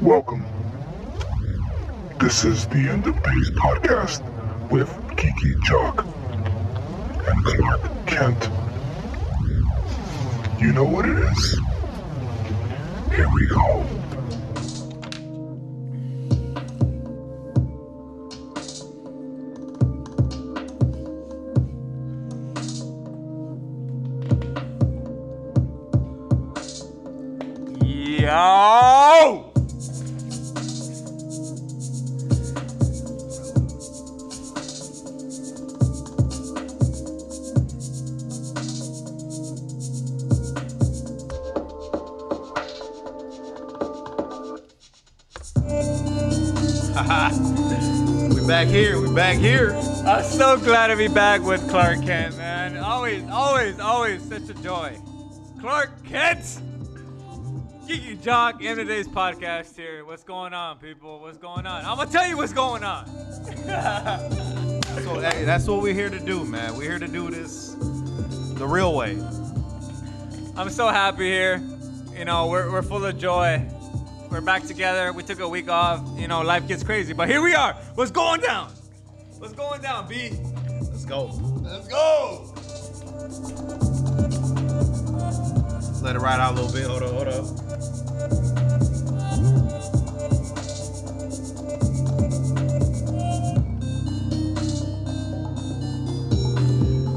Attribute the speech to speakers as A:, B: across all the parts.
A: Welcome. This is the End of Days podcast with Kiki Jock and Clark Kent. You know what it is? Here we go.
B: Here. We back here.
C: I'm so glad to be back with Clark Kent, man. Always, always, always such a joy. Clark Kent! Geeky Jock, of today's podcast here. What's going on, people? What's going on? I'm gonna tell you what's going on.
B: So hey, that's what we're here to do, man. We're here to do this the real way.
C: I'm so happy here. You know, we're, we're full of joy. We're back together. We took a week off. You know, life gets crazy, but here we are. What's going down? What's going down, B?
B: Let's go.
C: Let's go!
B: Let it ride out a little bit. Hold up, hold up.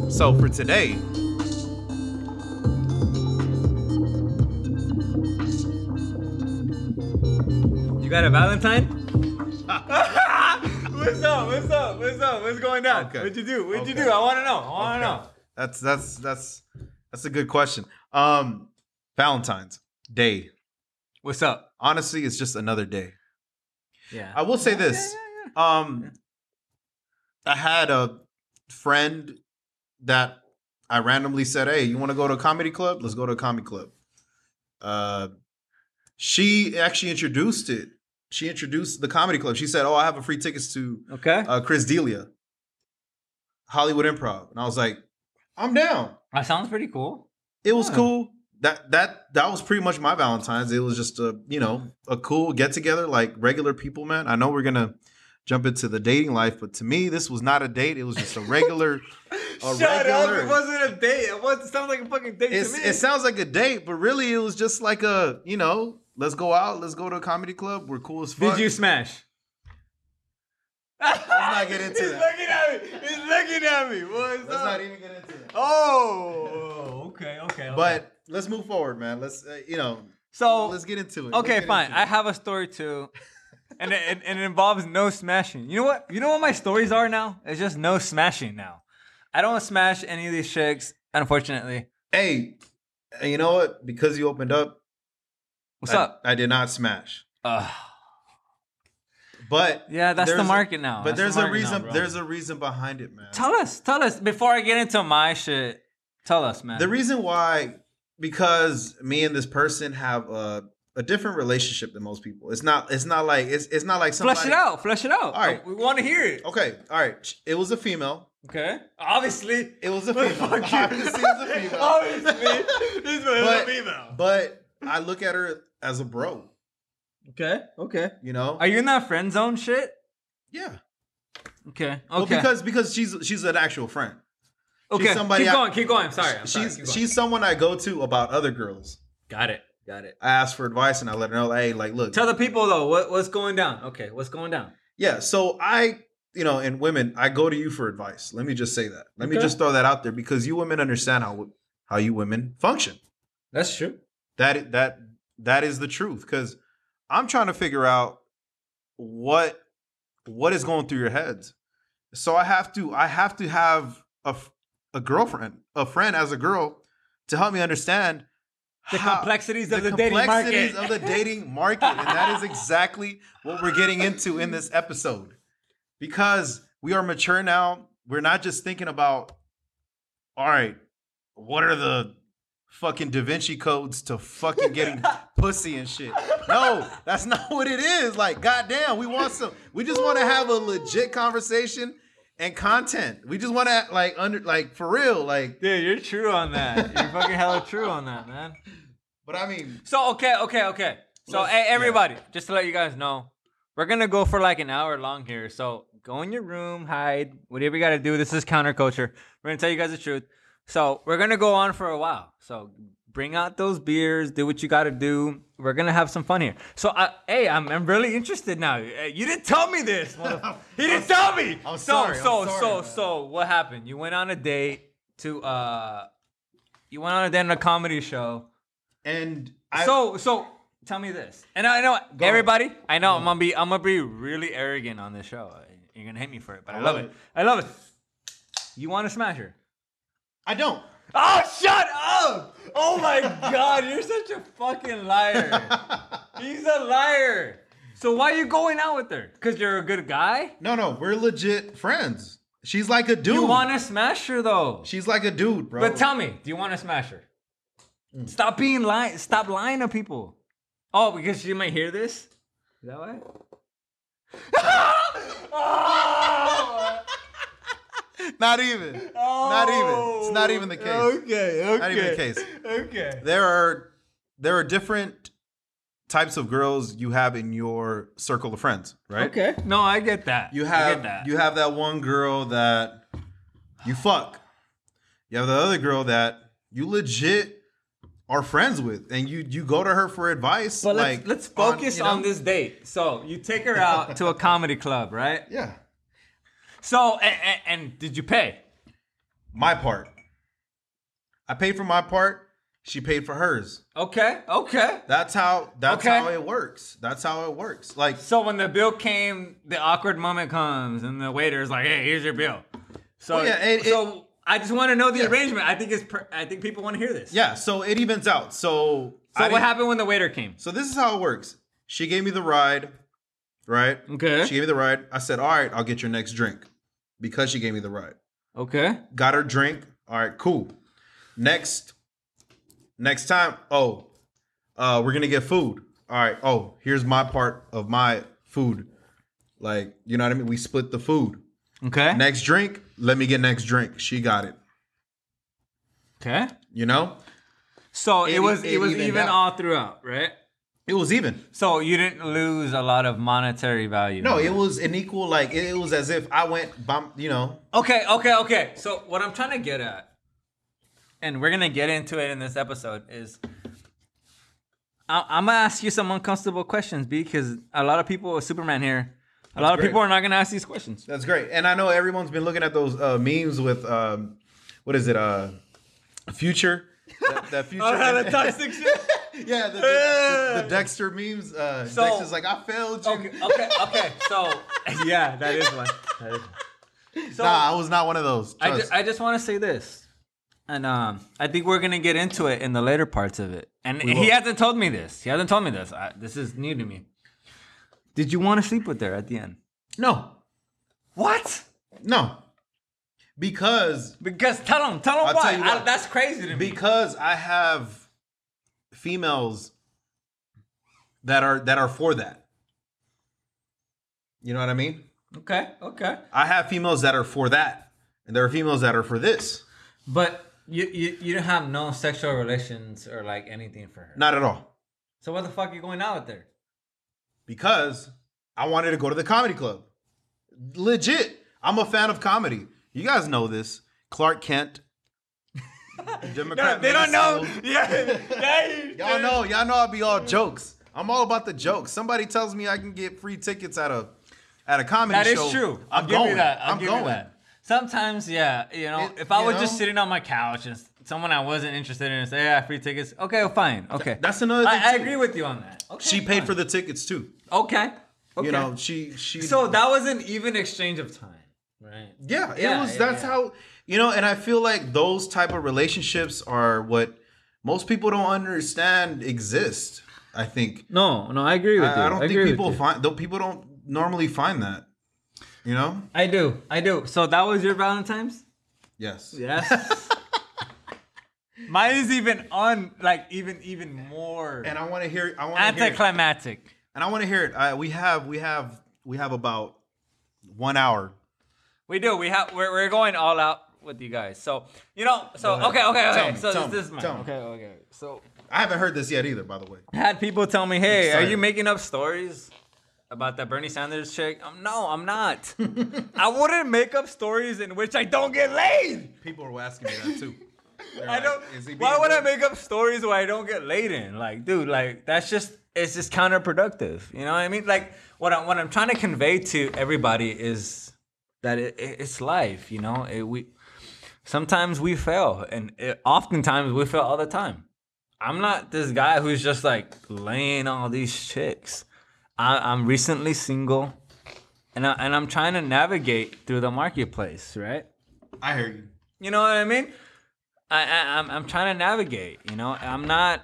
B: So for today,
C: You got a Valentine? What's going down?
B: Okay.
C: What'd you do? What'd you do? I want to know. I want to
B: Okay.
C: know.
B: that's that's that's that's a good question. Um, Valentine's Day.
C: What's up?
B: Honestly, it's just another day.
C: Yeah.
B: I will say this. Um, I had a friend that I randomly said, "Hey, you want to go to a comedy club? Let's go to a comedy club." Uh, she actually introduced it. She introduced the comedy club. She said, "Oh, I have a free tickets to
C: Okay.
B: uh, Chris D'Elia, Hollywood Improv," and I was like, "I'm down."
C: that sounds pretty cool.
B: It was
C: Yeah.
B: cool. That that that was pretty much my Valentine's. It was just a you know a cool get together like regular people, man. I know we're gonna jump into the dating life, but to me, this was not a date. It was just a regular. a
C: Shut
B: regular.
C: up! It wasn't a date. It was. It sounds like a fucking date to me.
B: it sounds like a date, but really, it was just like a you know, let's go out, let's go to a comedy club. We're cool as fuck.
C: Did you smash?
B: Let's not get into it.
C: He's
B: that.
C: looking at me. He's looking at me. What's
B: Let's
C: up?
B: not even get into it.
C: Oh. Okay. Okay. okay.
B: But let's move forward, man. Let's uh, you know,
C: so
B: let's get into it. Let's
C: Okay,
B: get
C: fine.
B: into
C: I
B: it.
C: have a story too. And it, it, and it involves no smashing. You know what? You know what my stories are now? It's just no smashing now. I don't smash any of these chicks, unfortunately.
B: Hey, and you know what? Because you opened up,
C: What's
B: I,
C: up?
B: I did not smash,
C: Ugh.
B: But
C: yeah, that's the market now.
B: But
C: That's
B: there's
C: the
B: a
C: market now,
B: reason. there's a reason behind it, man.
C: Tell us, tell us before I get into my shit. Tell us, man.
B: the reason why, because me and this person have a a different relationship than most people. It's not. It's not like. It's it's not like somebody.
C: flesh it out. Flesh it out.
B: All right.
C: we want to hear it.
B: Okay. All right. It was a female.
C: Okay. Obviously.
B: It was a
C: Fuck
B: female.
C: you.
B: Obviously, it was a female.
C: Obviously, this was
B: But-
C: a female.
B: But I look at her as a bro.
C: Okay. Okay.
B: You know.
C: Are you in that friend zone shit?
B: yeah.
C: Okay. Okay.
B: Well, because because she's she's an actual friend.
C: okay.
B: somebody
C: keep
B: I-
C: going. Keep going. Sorry. I'm sorry.
B: she's
C: Keep going.
B: she's someone I go to about other girls.
C: got it. Got it.
B: I ask for advice and I let her know, hey, like, look,
C: Tell the people though what, what's going down. Okay. What's going down?
B: yeah. So I, you know, and women, I go to you for advice. Let me just say that. Let me just throw that out there because you women understand how how you women function.
C: That's true.
B: That that that is the truth. Because I'm trying to figure out what what is going through your heads. So I have to I have to have a a girlfriend, a friend as a girl, to help me understand
C: The
B: how-
C: complexities of
B: the
C: the, dating market.
B: complexities of the dating market, and that is exactly what we're getting into in this episode. Because we are mature now, we're not just thinking about, all right, what are the fucking Da Vinci codes to fucking getting pussy and shit? No, that's not what it is. Like, goddamn, we want some. We just want to have a legit conversation and content. We just want to like under like for real, like.
C: Dude, you're true on that. You're fucking hella true on that, man.
B: But I mean,
C: So okay, okay, okay. So
B: Let's-
C: hey,
B: yeah.
C: everybody, just to let you guys know, we're gonna go for like an hour long here. So go in your room, hide, whatever you gotta do. This is counterculture. We're gonna tell you guys the truth. So we're gonna go on for a while. So bring out those beers, do what you gotta do. We're gonna have some fun here. So uh, hey, I'm, I'm really interested now. Uh, You didn't tell me this. he didn't tell me.
B: I'm
C: so
B: sorry, I'm
C: so
B: sorry,
C: so
B: man.
C: so what happened? You went on a date to uh, you went on a date on a comedy show.
B: And I,
C: So so tell me this, and I know everybody. I know I'm gonna be I'm gonna be really arrogant on this show. You're gonna hate me for it, but I, love it. I love it. You want to smash her?
B: I don't.
C: Oh, shut up! Oh my god, you're such a fucking liar. He's a liar. So why are you going out with her? Cause you're a good guy.
B: No, no, we're legit friends. She's like a dude.
C: You want to smash her though.
B: She's like a dude, bro.
C: But tell me, do you want to smash her? Mm. Stop being lying. Stop lying to people. Oh, because she might hear this. Is that why? oh!
B: not even. Not even. It's not even the case.
C: Okay, okay.
B: Not even the case.
C: Okay.
B: There are there are different types of girls you have in your circle of friends, right?
C: Okay. No, I get that.
B: You have
C: that.
B: you have that one girl that you fuck. You have the other girl that you legit are friends with, and you you go to her for advice.
C: But
B: like
C: let's, let's focus
B: you know?
C: on this date. So you take her out to a comedy club, right?
B: Yeah,
C: So and, and, and did you pay?
B: my part. I paid for my part. She paid for hers.
C: Okay. Okay.
B: That's how. That's
C: Okay.
B: how it works. That's how it works. Like
C: So when the bill came, the awkward moment comes, and the waiter's like, "Hey, here's your bill." So
B: Well, yeah, it-
C: so I just want to know the arrangement. I think it's per- I think people want to hear this.
B: yeah, so it evens out. So
C: So
B: I
C: what
B: didn't-
C: happened when the waiter came?
B: So this is how it works. She gave me the ride, right?
C: Okay.
B: She gave me the ride. I said, "All right, I'll get your next drink," because she gave me the ride.
C: Okay.
B: Got her drink. All right, cool. Next, next time. Oh, uh, we're gonna get food. All right. Oh, here's my part of my food. Like, you know what I mean? We split the food.
C: Okay.
B: Next drink. Let me get next drink. She got it.
C: Okay.
B: You know,
C: So it,
B: It-
C: was
B: it
C: it was even
B: out.
C: all throughout, right?
B: It was even.
C: So you didn't lose a lot of monetary value.
B: No, it was an equal. Like it was as if I went. Bum, you know.
C: Okay, okay, okay. So what I'm trying to get at, and we're gonna get into it in this episode, is I- I'm gonna ask you some uncomfortable questions, B, because a lot of people with Superman here, a lot of
B: great.
C: people are not gonna ask these questions.
B: That's great. And I know everyone's been looking at those uh, memes with um, what is it? Uh, future. That, that future.
C: Oh, toxic shit.
B: yeah, the, the, the Dexter memes. Uh,
C: So-
B: Dexter's like, I failed you.
C: Okay, okay, okay. So yeah, that is one. That is one. So
B: Nah, I was not one of those.
C: I, ju- I just want to say this, and um, I think we're gonna get into it in the later parts of it. And he hasn't told me this. He hasn't told me this. I, this is new to me. Did you want to sleep with her at the end?
B: no,
C: What?
B: no, because
C: Because tell them tell
B: them
C: why. I-
B: why.
C: that's crazy to me.
B: because I have females that are that are for that. You know what I mean?
C: okay, okay.
B: I have females that are for that, and there are females that are for this.
C: But you you you don't have no sexual relations or like anything for her.
B: Not at all.
C: So what the fuck are you going out with her?
B: because I wanted to go to the comedy club. Legit. I'm a fan of comedy. You guys know this. Clark Kent. Democrat
C: they don't know. Yeah, yeah.
B: Y'all know, y'all know I'll be all jokes. I'm all about the jokes. Somebody tells me I can get free tickets at a at a comedy
C: That
B: show.
C: That is true. I'll
B: I'm
C: give
B: going.
C: you that. I'll
B: I'm
C: give
B: going.
C: you that. Sometimes, yeah, you know,
B: It-
C: if I was just sitting on my couch and someone I wasn't interested in say, "Yeah, free tickets," okay, well, fine, okay.
B: That's another thing.
C: I, I agree with you on that. Okay,
B: She paid
C: fine.
B: for the tickets too.
C: Okay. Okay.
B: You know, she she
C: so that was an even exchange of time, right?
B: Yeah, it
C: Yeah,
B: was.
C: yeah,
B: that's
C: yeah.
B: how you know, and I feel like those type of relationships are what most people don't understand exist. I think.
C: No, no, I agree with you.
B: I, I don't think people find. Though people don't normally find that. You know.
C: I do, I do. So that was your Valentine's?
B: Yes.
C: Yes. Mine is even on, like even even more
B: And I want to hear. I want to hear. It.
C: anticlimactic.
B: And I want to hear it. I, we have. We have. We have about one hour.
C: We do. We have. We're, we're going all out with you guys. So you know. So okay, okay, okay.
B: me,
C: so
B: tell
C: this,
B: me,
C: this is mine.
B: tell me.
C: Okay, okay. So
B: I haven't heard this yet either, by the way.
C: had people tell me, "Hey, are
B: Excited.
C: you making up stories about that Bernie Sanders chick?" Um, no, I'm not. I wouldn't make up stories in which I don't get laid.
B: People were asking me that too. They're
C: I
B: like,
C: don't.
B: "Is he
C: Why
B: being
C: would I
B: real?"
C: make up stories where I don't get laid in? Like, dude, like that's just it's just counterproductive. You know what I mean? Like, what I'm what I'm trying to convey to everybody is that it, it, it's life. You know, it, we sometimes we fail, and it, oftentimes we fail all the time. I'm not this guy who's just like laying all these chicks. I, I'm recently single, and I, and I'm trying to navigate through the marketplace, right?
B: I hear you.
C: You know what I mean? I, I I'm I'm trying to navigate. You know, I'm not.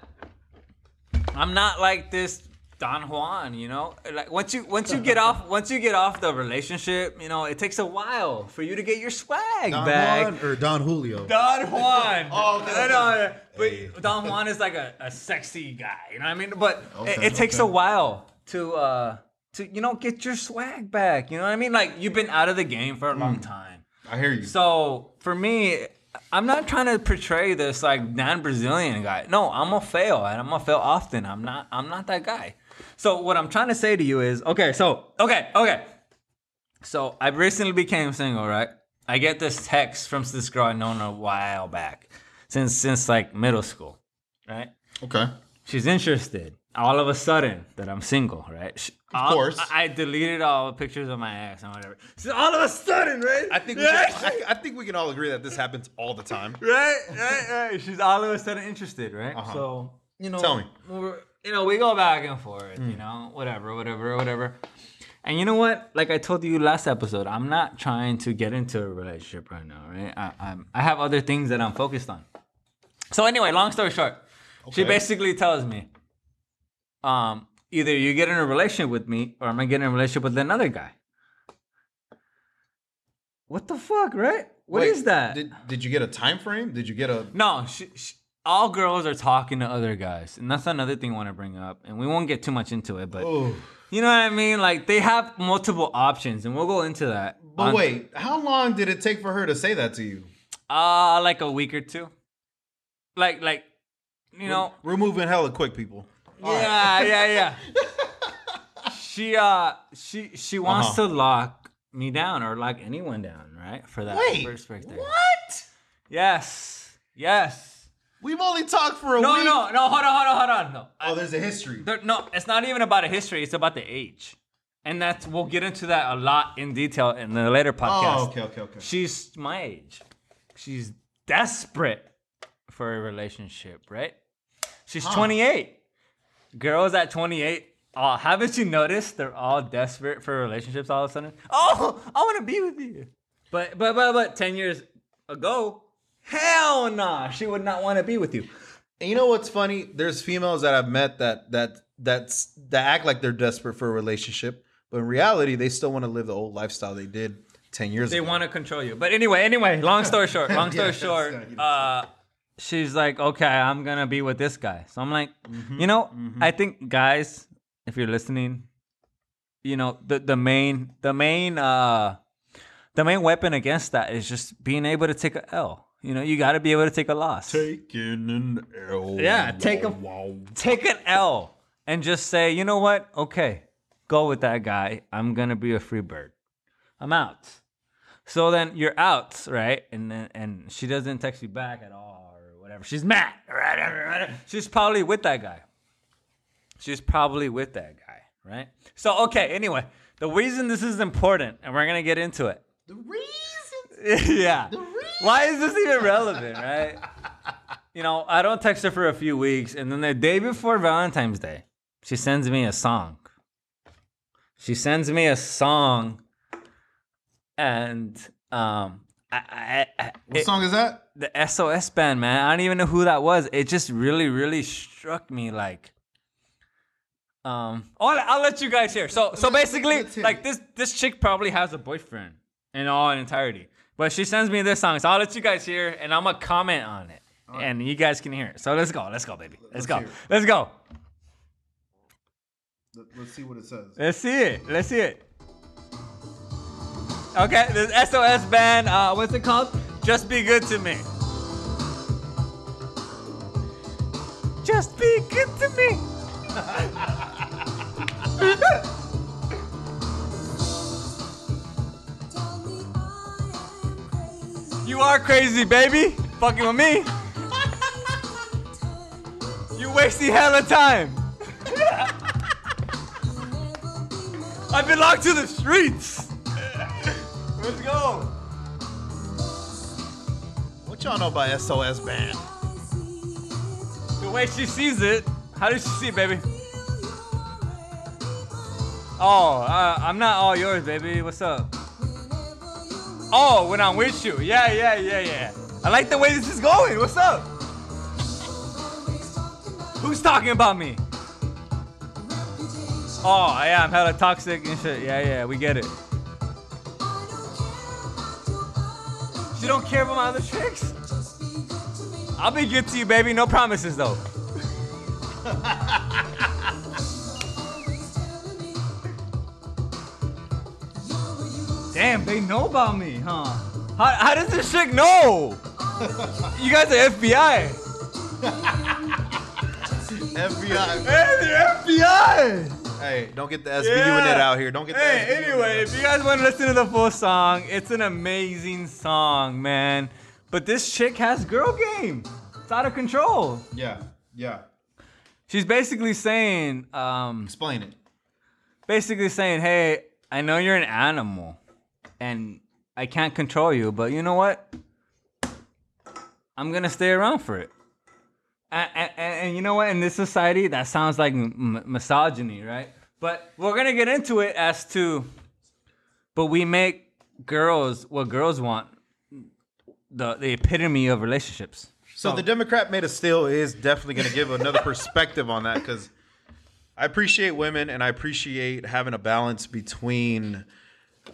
C: I'm not like this Don Juan. You know, like once you once you get off once you get off the relationship, you know, it takes a while for you to get your swag
B: Don
C: back.
B: Juan or Don Julio?
C: Don Juan.
B: Oh, okay,
C: I know, but
B: Hey.
C: Don Juan is like a, a sexy guy. You know what I mean? But it,
B: Okay,
C: it takes
B: okay.
C: a while to uh to you know get your swag back. You know what I mean? Like you've been out of the game for a long
B: Mm.
C: time.
B: I hear you.
C: So for me, I'm not trying to portray this like non-Brazilian guy. No, I'm gonna fail, and I'm gonna fail often. I'm not. I'm not that guy. So what I'm trying to say to you is, okay, so okay, okay. So I recently became single, right? I get this text from this girl I known a while back, since since like middle school, right?
B: okay.
C: She's interested. All of a sudden that I'm single, right? She- all-
B: course.
C: I, I deleted all the pictures of my ex and whatever. So all of a sudden, right?
B: I think we
C: Yeah.
B: can, I, I think we can all agree that this happens all the time.
C: right, right, right. She's all of a sudden interested, right?
B: Uh-huh.
C: So you know,
B: Tell me.
C: we're, you know, we go back and forth, you know, whatever, whatever, whatever. And you know what? Like I told you last episode, I'm not trying to get into a relationship right now, right? I, I'm, I have other things that I'm focused on. So anyway, long story short, she basically tells me, um, either you get in a relationship with me, or I'm gonna get in a relationship with another guy. What the fuck, right? What is
B: Wait,
C: that?
B: Did, did you get a time frame? Did you get a?
C: No, she, she, all girls are talking to other guys, and that's another thing I want to bring up. And we won't get too much into it, but
B: Oh.
C: you know what I mean. Like they have multiple options, and we'll go into that.
B: But
C: on-
B: wait, how long did it take for her to say that to you?
C: uh, like a week or two. Like, like, you know,
B: We're moving hella quick, people.
C: yeah, yeah, yeah. she, uh, she, she wants
B: Uh-huh.
C: to lock me down or lock anyone down, right? For that
B: Wait,
C: first birthday.
B: what?
C: Yes, yes.
B: We've only talked for a
C: No,
B: week.
C: no, no. No. Hold on, hold on, hold on. No,
B: Oh, there's a history.
C: There, no, it's not even about a history. It's about the age, and that's we'll get into that a lot in detail in the later oh, podcast.
B: Oh, okay, okay, okay.
C: She's my age. She's desperate for a relationship, right? She's
B: Huh.
C: 28. Girls at 28. Oh, haven't you noticed they're all desperate for relationships all of a sudden? Oh, I want to be with you. But but but but 10 years ago, hell nah, she would not want to be with you.
B: And you know what's funny? There's females that I've met that that that's that act like they're desperate for a relationship, but in reality, they still want to live the old lifestyle they did ten years ago.
C: They
B: ago.
C: want to control you. But anyway, anyway, long story short, long story
B: Yeah,
C: short, uh, she's like, okay, I'm gonna be with this guy. So I'm like,
B: Mm-hmm,
C: you know, I think guys, if you're listening, you know, the the main the main uh the main weapon against that is just being able to take a L. You know, you got to be able to take a loss.
B: Taking an L.
C: Yeah, take a- take an L and just say, you know what? Okay, go with that guy. I'm gonna be a free bird. I'm out. So then you're out, right? And then and she doesn't text you back at all or whatever. She's mad. She's probably with that guy. She's probably with that guy, right? So okay, anyway, the reason this is important, and we're gonna get into it.
B: The reason.
C: yeah. Why is this even relevant, right? you know, I don't text her for a few weeks, and then the day before Valentine's Day, she sends me a song. She sends me a song, and um, I, I, I
B: What
C: it-
B: song is that?
C: the SOS band, man. I don't even know who that was. It just really, really struck me like. Um, I'll, I'll let you guys hear. So, so basically, like this, this chick probably has a boyfriend in all entirety, but she sends me this song. So I'll let you guys hear, and I'm gonna comment on it, and you guys can hear it. So let's go, let's go, baby, let's,
B: Let's
C: go, let's go.
B: Let's see what it says.
C: Let's see it. Let's see it. Okay, this SOS band. Uh, what's it called? Just be good to me. just be good to me. You are crazy, baby. Fucking with me. You wasting hella time. I belong to the streets. Let's go.
B: What y'all know about SOS Band?
C: The way she sees it, how does she see it, baby? Oh, uh, I'm not all yours, baby. What's up? Oh, when I'm with you. Yeah, yeah, yeah, yeah. I like the way this is going. What's up? Who's talking about me? Oh, yeah, I'm hella toxic and shit. Yeah, yeah, we get it. You don't care about my other tricks? I'll be good to you, baby. No promises, though. Damn, they know about me, huh? How, how does this chick know? you guys are FBI.
B: FBI.
C: Hey, the FBI.
B: Hey, don't get the SVU in it out here. Don't get the
C: Hey, anyway, if you guys want to listen to the full song, it's an amazing song, man. But this chick has girl game. It's out of control.
B: Yeah, yeah.
C: She's basically saying, um,
B: Explain it.
C: basically saying, "Hey, I know you're an animal, and I can't control you, but you know what? I'm gonna stay around for it." And, and, and you know what? In this society, that sounds like m- misogyny, right? But we're gonna get into it as to, but we make girls what girls want, the the epitome of relationships.
B: So the Democrat made a steal is definitely to give another perspective on that because I appreciate women and I appreciate having a balance between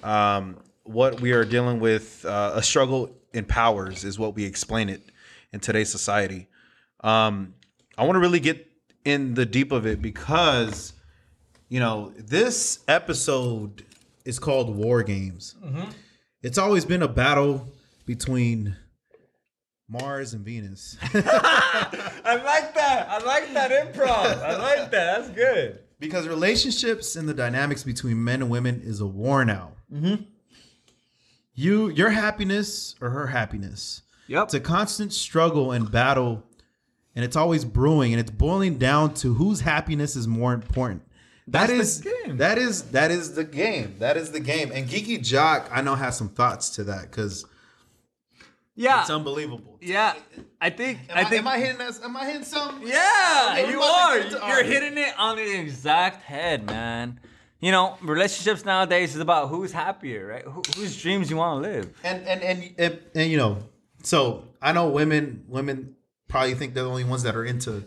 B: um, what we are dealing with. Uh, a struggle in powers is what we explain it in today's society. Um, I want to really get in the deep of it because you know this episode is called War Games. It's always been a battle between Mars and Venus.
C: I like that. I like that improv. I like that. That's good.
B: because relationships and the dynamics between men and women is a war now. You, your happiness or her happiness.
C: Yep.
B: It's a constant struggle and battle, and it's always brewing, and it's boiling down to whose happiness is more important. That
C: That's
B: is
C: the game.
B: that is that is the game. That is the game. And Geeky Jock, I know has some thoughts to that because
C: Yeah.
B: it's unbelievable.
C: Yeah, I think.
B: Am
C: I,
B: I,
C: think.
B: am I hitting that? Am I hitting something?
C: yeah, you are.
B: the kids?
C: You're hitting it on the exact head, man. You know, relationships nowadays is about who's happier, right? Who, whose dreams you want to live.
B: and and and and, and you know, so I know women women probably think they're the only ones that are into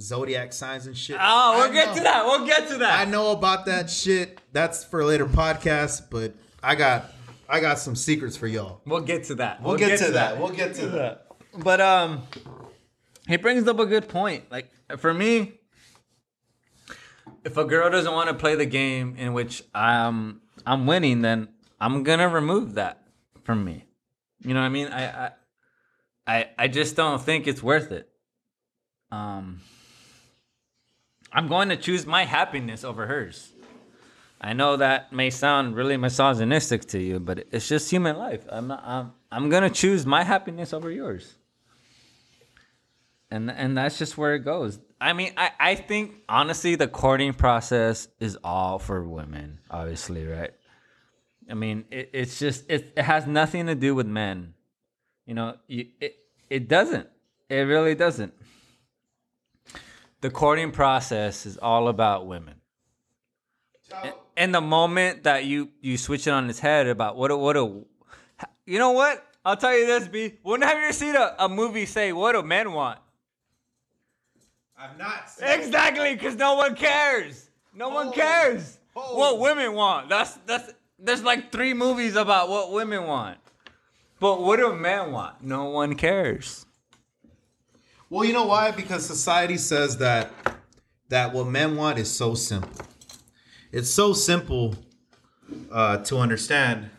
B: zodiac signs and shit.
C: Oh, we'll
B: I
C: get
B: know.
C: to that. We'll get to that.
B: I know about that shit. That's for a later podcast, but I got I got some secrets for y'all.
C: We'll get to that.
B: We'll, get, to that. We'll get to that.
C: But um, he brings up a good point. Like for me, if a girl doesn't want to play the game in which I'm I'm winning, then I'm gonna remove that from me. You know what I mean? I I I, I just don't think it's worth it. Um, I'm going to choose my happiness over hers. I know that may sound really misogynistic to you, but it's just human life. I'm not. I'm. I'm gonna choose my happiness over yours. And and that's just where it goes. I mean, I I think honestly, the courting process is all for women. Obviously, right? I mean, it, it's just it, it has nothing to do with men. You know, you, it it doesn't. It really doesn't. The courting process is all about women in the moment that you you switch it on its head about what a what a you know what I'll tell you this B when have you ever seen a, a movie say what do men want
B: I've not
C: exactly because no one cares no one
B: Oh.
C: cares
B: Oh.
C: what women want that's that's there's like three movies about what women want but what do men want no one cares
B: Well, you know why? Because society says that that what men want is so simple. It's so simple uh, to understand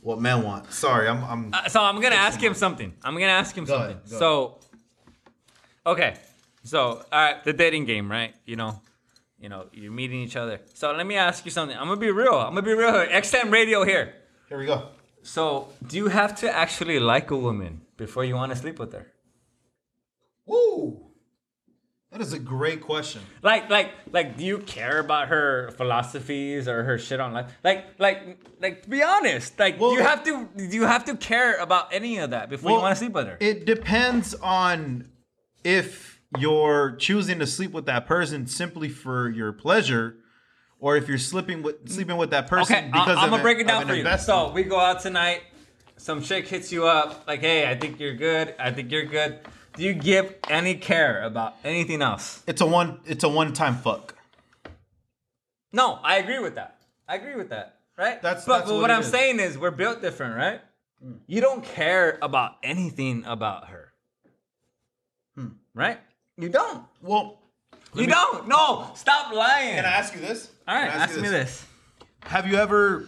B: what men want. Sorry, I'm. I'm
C: Uh, so I'm gonna ask him something. I'm gonna ask him
B: Go
C: something.
B: ahead, go
C: so, okay, So, all right, the dating game, right? You know, you know, you're meeting each other. So let me ask you something. I'm gonna be real. I'm gonna be real here. XM Radio here.
B: Here we go.
C: So, do you have to actually like a woman before you want to sleep with her?
B: Woo! That is a great question.
C: Like, like, like, do you care about her philosophies or her shit on life? Like, like, like, to be honest, like,
B: Well-
C: do you have to, do you have to care about any of that before you want to sleep with her?
B: It depends on if you're choosing to sleep with that person simply for your pleasure, or if you're sleeping with sleeping with that person
C: Okay,
B: because
C: I, am
B: of
C: gonna break it down for you. So we go out tonight. Some chick hits you up, like, "Hey, I think you're good. I think you're good." Do you give any care about anything else?
B: it's a one it's a one time fuck.
C: No, I agree with that. I agree with that. Right?
B: That's-
C: but,
B: that's
C: but
B: what
C: what, I'm
B: is.
C: saying is we're built different, right? Hmm. You don't care about anything about her. Hmm. Right? You don't.
B: Well,
C: You don't. No. Stop lying.
B: can I ask you this?
C: All right,
B: Can I
C: ask, me this.
B: Have you ever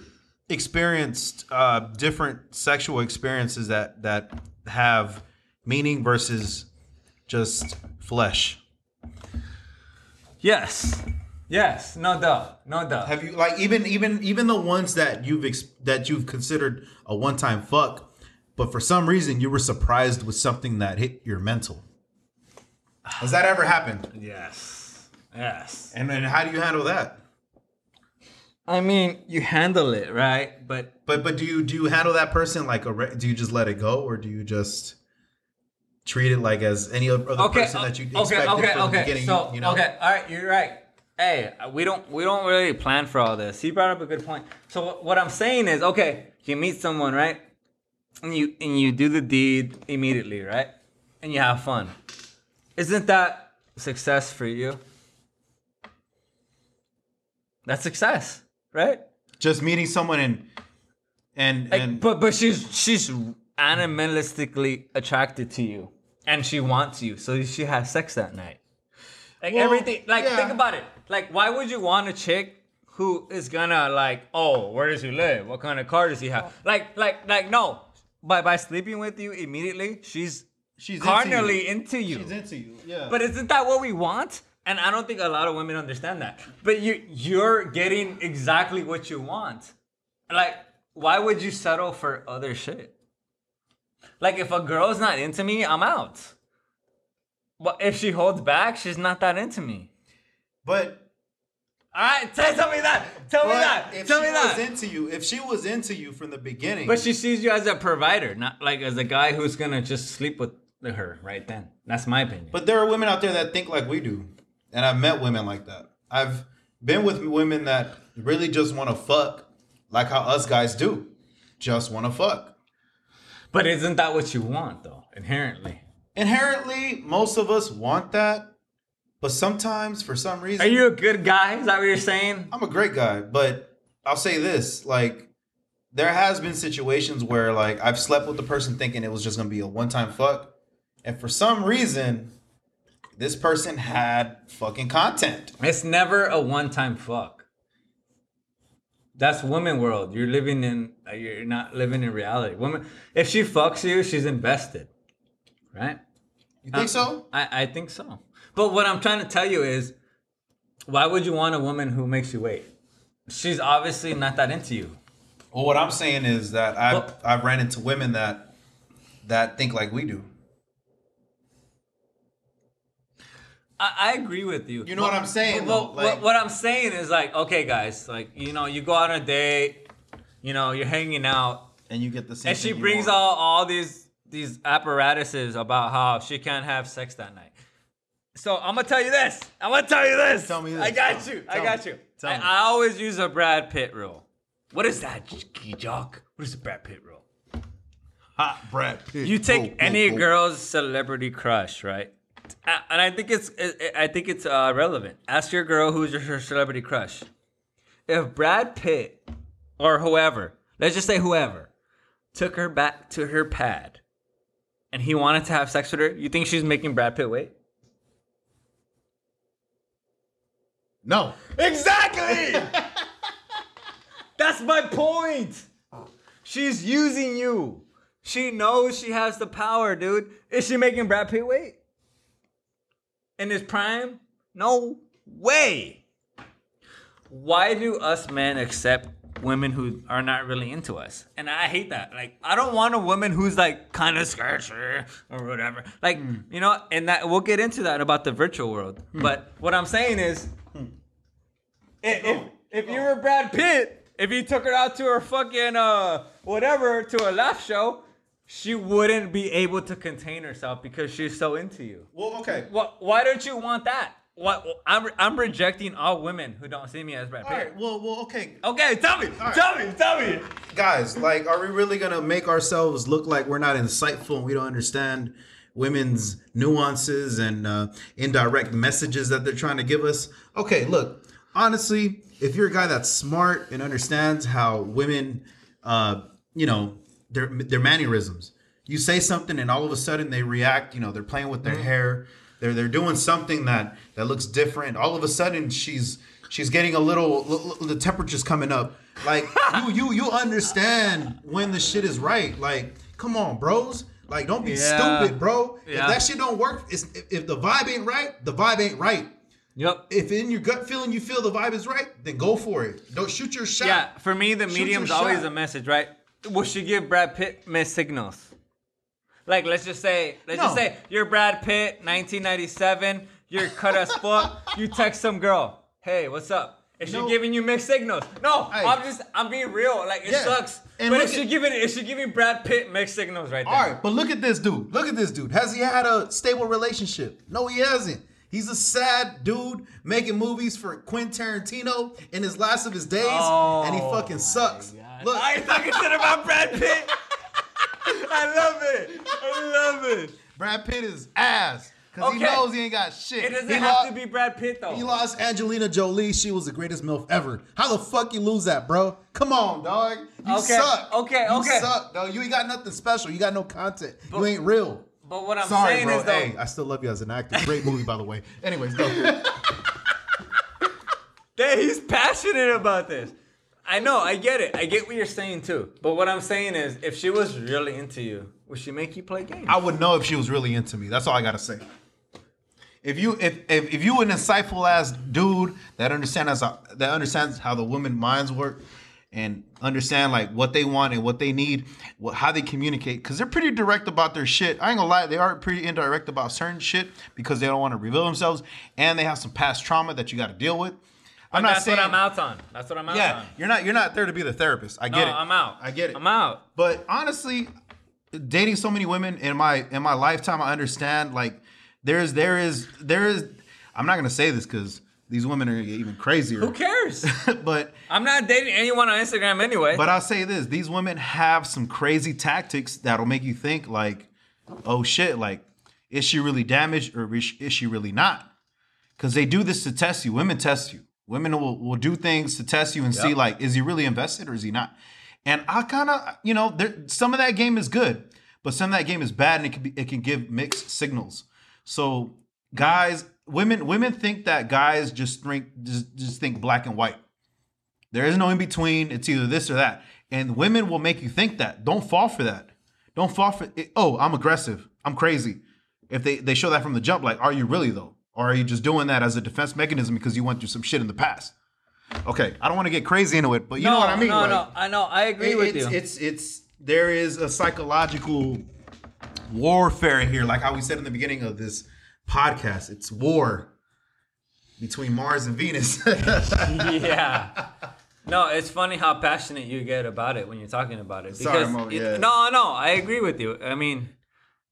B: experienced uh, different sexual experiences that that have meaning versus just flesh?
C: Yes. Yes. No doubt, No doubt.
B: Have you like even even even the ones that you've ex- that you've considered a one time fuck, but for some reason you were surprised with something that hit your mental? Has that ever happened?
C: yes. Yes.
B: And then how do you handle that?
C: I mean, you handle it, right? But
B: But but do you do you handle that person like a re- do you just let it go or do you just treat it like as any other
C: okay,
B: person that you uh,
C: okay,
B: expected
C: okay,
B: from the
C: okay.
B: beginning?
C: So,
B: you, you know?
C: okay, all right, you're right. Hey, we don't we don't really plan for all this. He brought up a good point. So what I'm saying is, okay, you meet someone, right? And you and you do the deed immediately, right? And you have fun. Isn't that success for you? That's success, right?
B: Just meeting someone and and
C: Like,
B: and
C: but but she's she's animalistically attracted to you, and she wants you, so she has sex that night. Like
B: Well,
C: everything, like
B: yeah.
C: think about it. Like, why would you want a chick who is gonna like, oh, where does he live? What kind of car does he have? Like, like, like, no. By by sleeping with you immediately, she's
B: she's
C: carnally
B: into you.
C: into you.
B: She's into you. Yeah.
C: But isn't that what we want? And I don't think a lot of women understand that. But you you're getting exactly what you want. Like, why would you settle for other shit? Like if a girl's not into me, I'm out. But if she holds back, she's not that into me.
B: but
C: Alright, tell, tell me that. Tell me that.
B: if
C: Tell
B: she
C: me that.
B: was into you, if she was into you from the beginning,
C: but she sees you as a provider, not like as a guy who's gonna just sleep with her right then. That's my opinion.
B: but there are women out there that think like we do, and I've met women like that. I've been with women that really just want to fuck, like how us guys do, just want to fuck.
C: but isn't that what you want though, inherently?
B: Inherently, most of us want that, but sometimes for some reason,
C: Are you a good guy? Is that what you're saying?
B: I'm a great guy, but I'll say this: like, there has been situations where like I've slept with the person thinking it was just gonna be a one time fuck, and for some reason, this person had fucking content.
C: It's never a one-time fuck. That's woman world. You're living in. uh, You're not living in reality. Woman, if she fucks you, she's invested, right?
B: You think so?
C: I, I think so. But what I'm trying to tell you is, why would you want a woman who makes you wait? She's obviously not that into you.
B: Well, what I'm saying is that I've
C: Well-
B: I've ran into women that that think like we do.
C: I, I agree with you.
B: You know what I'm saying,
C: but
B: Like-
C: what, what I'm saying is like, okay, guys, like you know, you go on a date, you know, you're hanging out,
B: And you get the same.
C: and she brings all all these these apparatuses about how she can't have sex that night. So I'm gonna tell you this. I'm gonna tell you this.
B: Tell me this.
C: I got
B: Tell
C: you.
B: me.
C: I got
B: me.
C: you.
B: Tell
C: I,
B: me.
C: I always use a Brad Pitt rule. What is that, Key Jock? What is the Brad Pitt rule?
B: hot Brad Pitt.
C: You take
B: whoa,
C: any
B: whoa.
C: girl's celebrity crush, right? A- And I think it's I think it's uh, relevant. Ask your girl who's your her celebrity crush. If Brad Pitt or whoever, let's just say whoever, took her back to her pad, and he wanted to have sex with her, you think she's making Brad Pitt wait?
B: No.
C: Exactly. That's my point. She's using you. She knows she has the power, dude. Is she making Brad Pitt wait? In his prime? No way. Why do us men accept women who are not really into us? And I hate that. Like, I don't want a woman who's like kind of sketchy or whatever. Like, hmm. you know, and that we'll get into that about the virtual world. Hmm. But what I'm saying is, hmm. if, if if you were Brad Pitt, if you took her out to her fucking uh whatever to a laugh show, she wouldn't be able to contain herself because she's so into you.
B: Well, okay.
C: What? Why don't you want that? What? I'm I'm rejecting all women who don't see me as Brad
B: All
C: Pitt.
B: right. Well, well, okay.
C: Okay, tell me,
B: right.
C: tell me, tell me.
B: guys like are we really gonna make ourselves look like we're not insightful and we don't understand women's nuances and uh, indirect messages that they're trying to give us okay look honestly if you're a guy that's smart and understands how women uh, you know their their mannerisms. You say something and all of a sudden they react you know they're playing with their mm-hmm. hair. They're they're doing something that that looks different. All of a sudden she's she's getting a little l- l- the temperature's coming up. Like you you you understand when the shit is right. Like come on bros. Like don't be
C: Yeah.
B: stupid bro.
C: Yeah.
B: if that shit don't work it's, if, if the vibe ain't right the vibe ain't right.
C: Yep.
B: if in your gut feeling you feel the vibe is right then go for it. Don't shoot your shot.
C: Yeah, for me, the
B: Shoot
C: medium's always
B: shot.
C: a message, right? Will she give Brad Pitt missed signals? Like, let's just say, let's just
B: No.
C: say you're Brad Pitt, 1997. You're cut as fuck. You text some girl, hey, what's up? Is she
B: No.
C: giving you mixed signals? No,
B: Hey.
C: I'm just, I'm being real. Like, it
B: Yeah.
C: sucks.
B: And
C: but
B: look
C: she
B: at-
C: giving, is she giving Brad Pitt mixed signals right there?
B: All right, but look at this dude. Look at this dude. Has he had a stable relationship? No, he hasn't. He's a sad dude making movies for Quentin Tarantino in his last of his days, and he
C: Oh
B: fucking sucks.
C: God.
B: Look,
C: I ain't talking shit about Brad Pitt. I love it. I love it.
B: Brad Pitt is ass because he knows he ain't got shit.
C: It doesn't
B: he
C: have
B: lost,
C: to be Brad Pitt though.
B: He lost Angelina Jolie. She was the greatest milf ever. How the fuck you lose that, bro? Come on, dog. You
C: Okay,
B: suck.
C: okay,
B: you
C: okay.
B: suck, dog. You ain't got nothing special. You got no content. you ain't real.
C: But what I'm
B: Sorry,
C: saying
B: bro.
C: is though,
B: hey, I still love you as an actor. Great movie, by the way. Anyways, go.
C: Hey, he's passionate about this. I know, I get it. I get what you're saying too. But what I'm saying is, if she was really into you, would she make you play games?
B: I would know if she was really into me. That's all I gotta say. If you if if, if you an insightful ass dude that understands that understands how the women minds work and understand like what they want and what they need, what, how they communicate, because they're pretty direct about their shit. I ain't gonna lie, they are pretty indirect about certain shit because they don't want to reveal themselves and they have some past trauma that you got to deal with. I'm not
C: That's
B: saying
C: what I'm out on. That's what I'm out
B: Yeah,
C: on.
B: you're not you're not there to be the therapist. I
C: No,
B: get it.
C: I'm out.
B: I get it.
C: I'm out.
B: But honestly, dating so many women in my in my lifetime, I understand like there's there is there is I'm not gonna say this because these women are even crazier.
C: Who cares?
B: but
C: I'm not dating anyone on Instagram anyway.
B: but I'll say this: these women have some crazy tactics that'll make you think like, oh shit, like is she really damaged or is she really not? Because they do this to test you. Women test you. Women will, will do things to test you and see like, is he really invested or is he not? And I kind of, you know, there, some of that game is good, but some of that game is bad, and it can be, it can give mixed signals. So guys, women, women think that guys just think just, just think black and white. There is no in between. It's either this or that. And women will make you think that. Don't fall for that. Don't fall for it. Oh, I'm aggressive. I'm crazy. If they, they show that from the jump, like, are you really though? Or are you just doing that as a defense mechanism because you went through some shit in the past? Okay, I don't want to get crazy into it, but you
C: no,
B: know what I mean.
C: No,
B: like,
C: no, I know. I agree with
B: it's,
C: you.
B: It's it's there is a psychological warfare here, like how we said in the beginning of this podcast. It's war between Mars and Venus.
C: yeah. No, it's funny how passionate you get about it when you're talking about it.
B: Sorry,
C: Because
B: Mo,
C: it-
B: yeah.
C: no, no, I agree with you. I mean,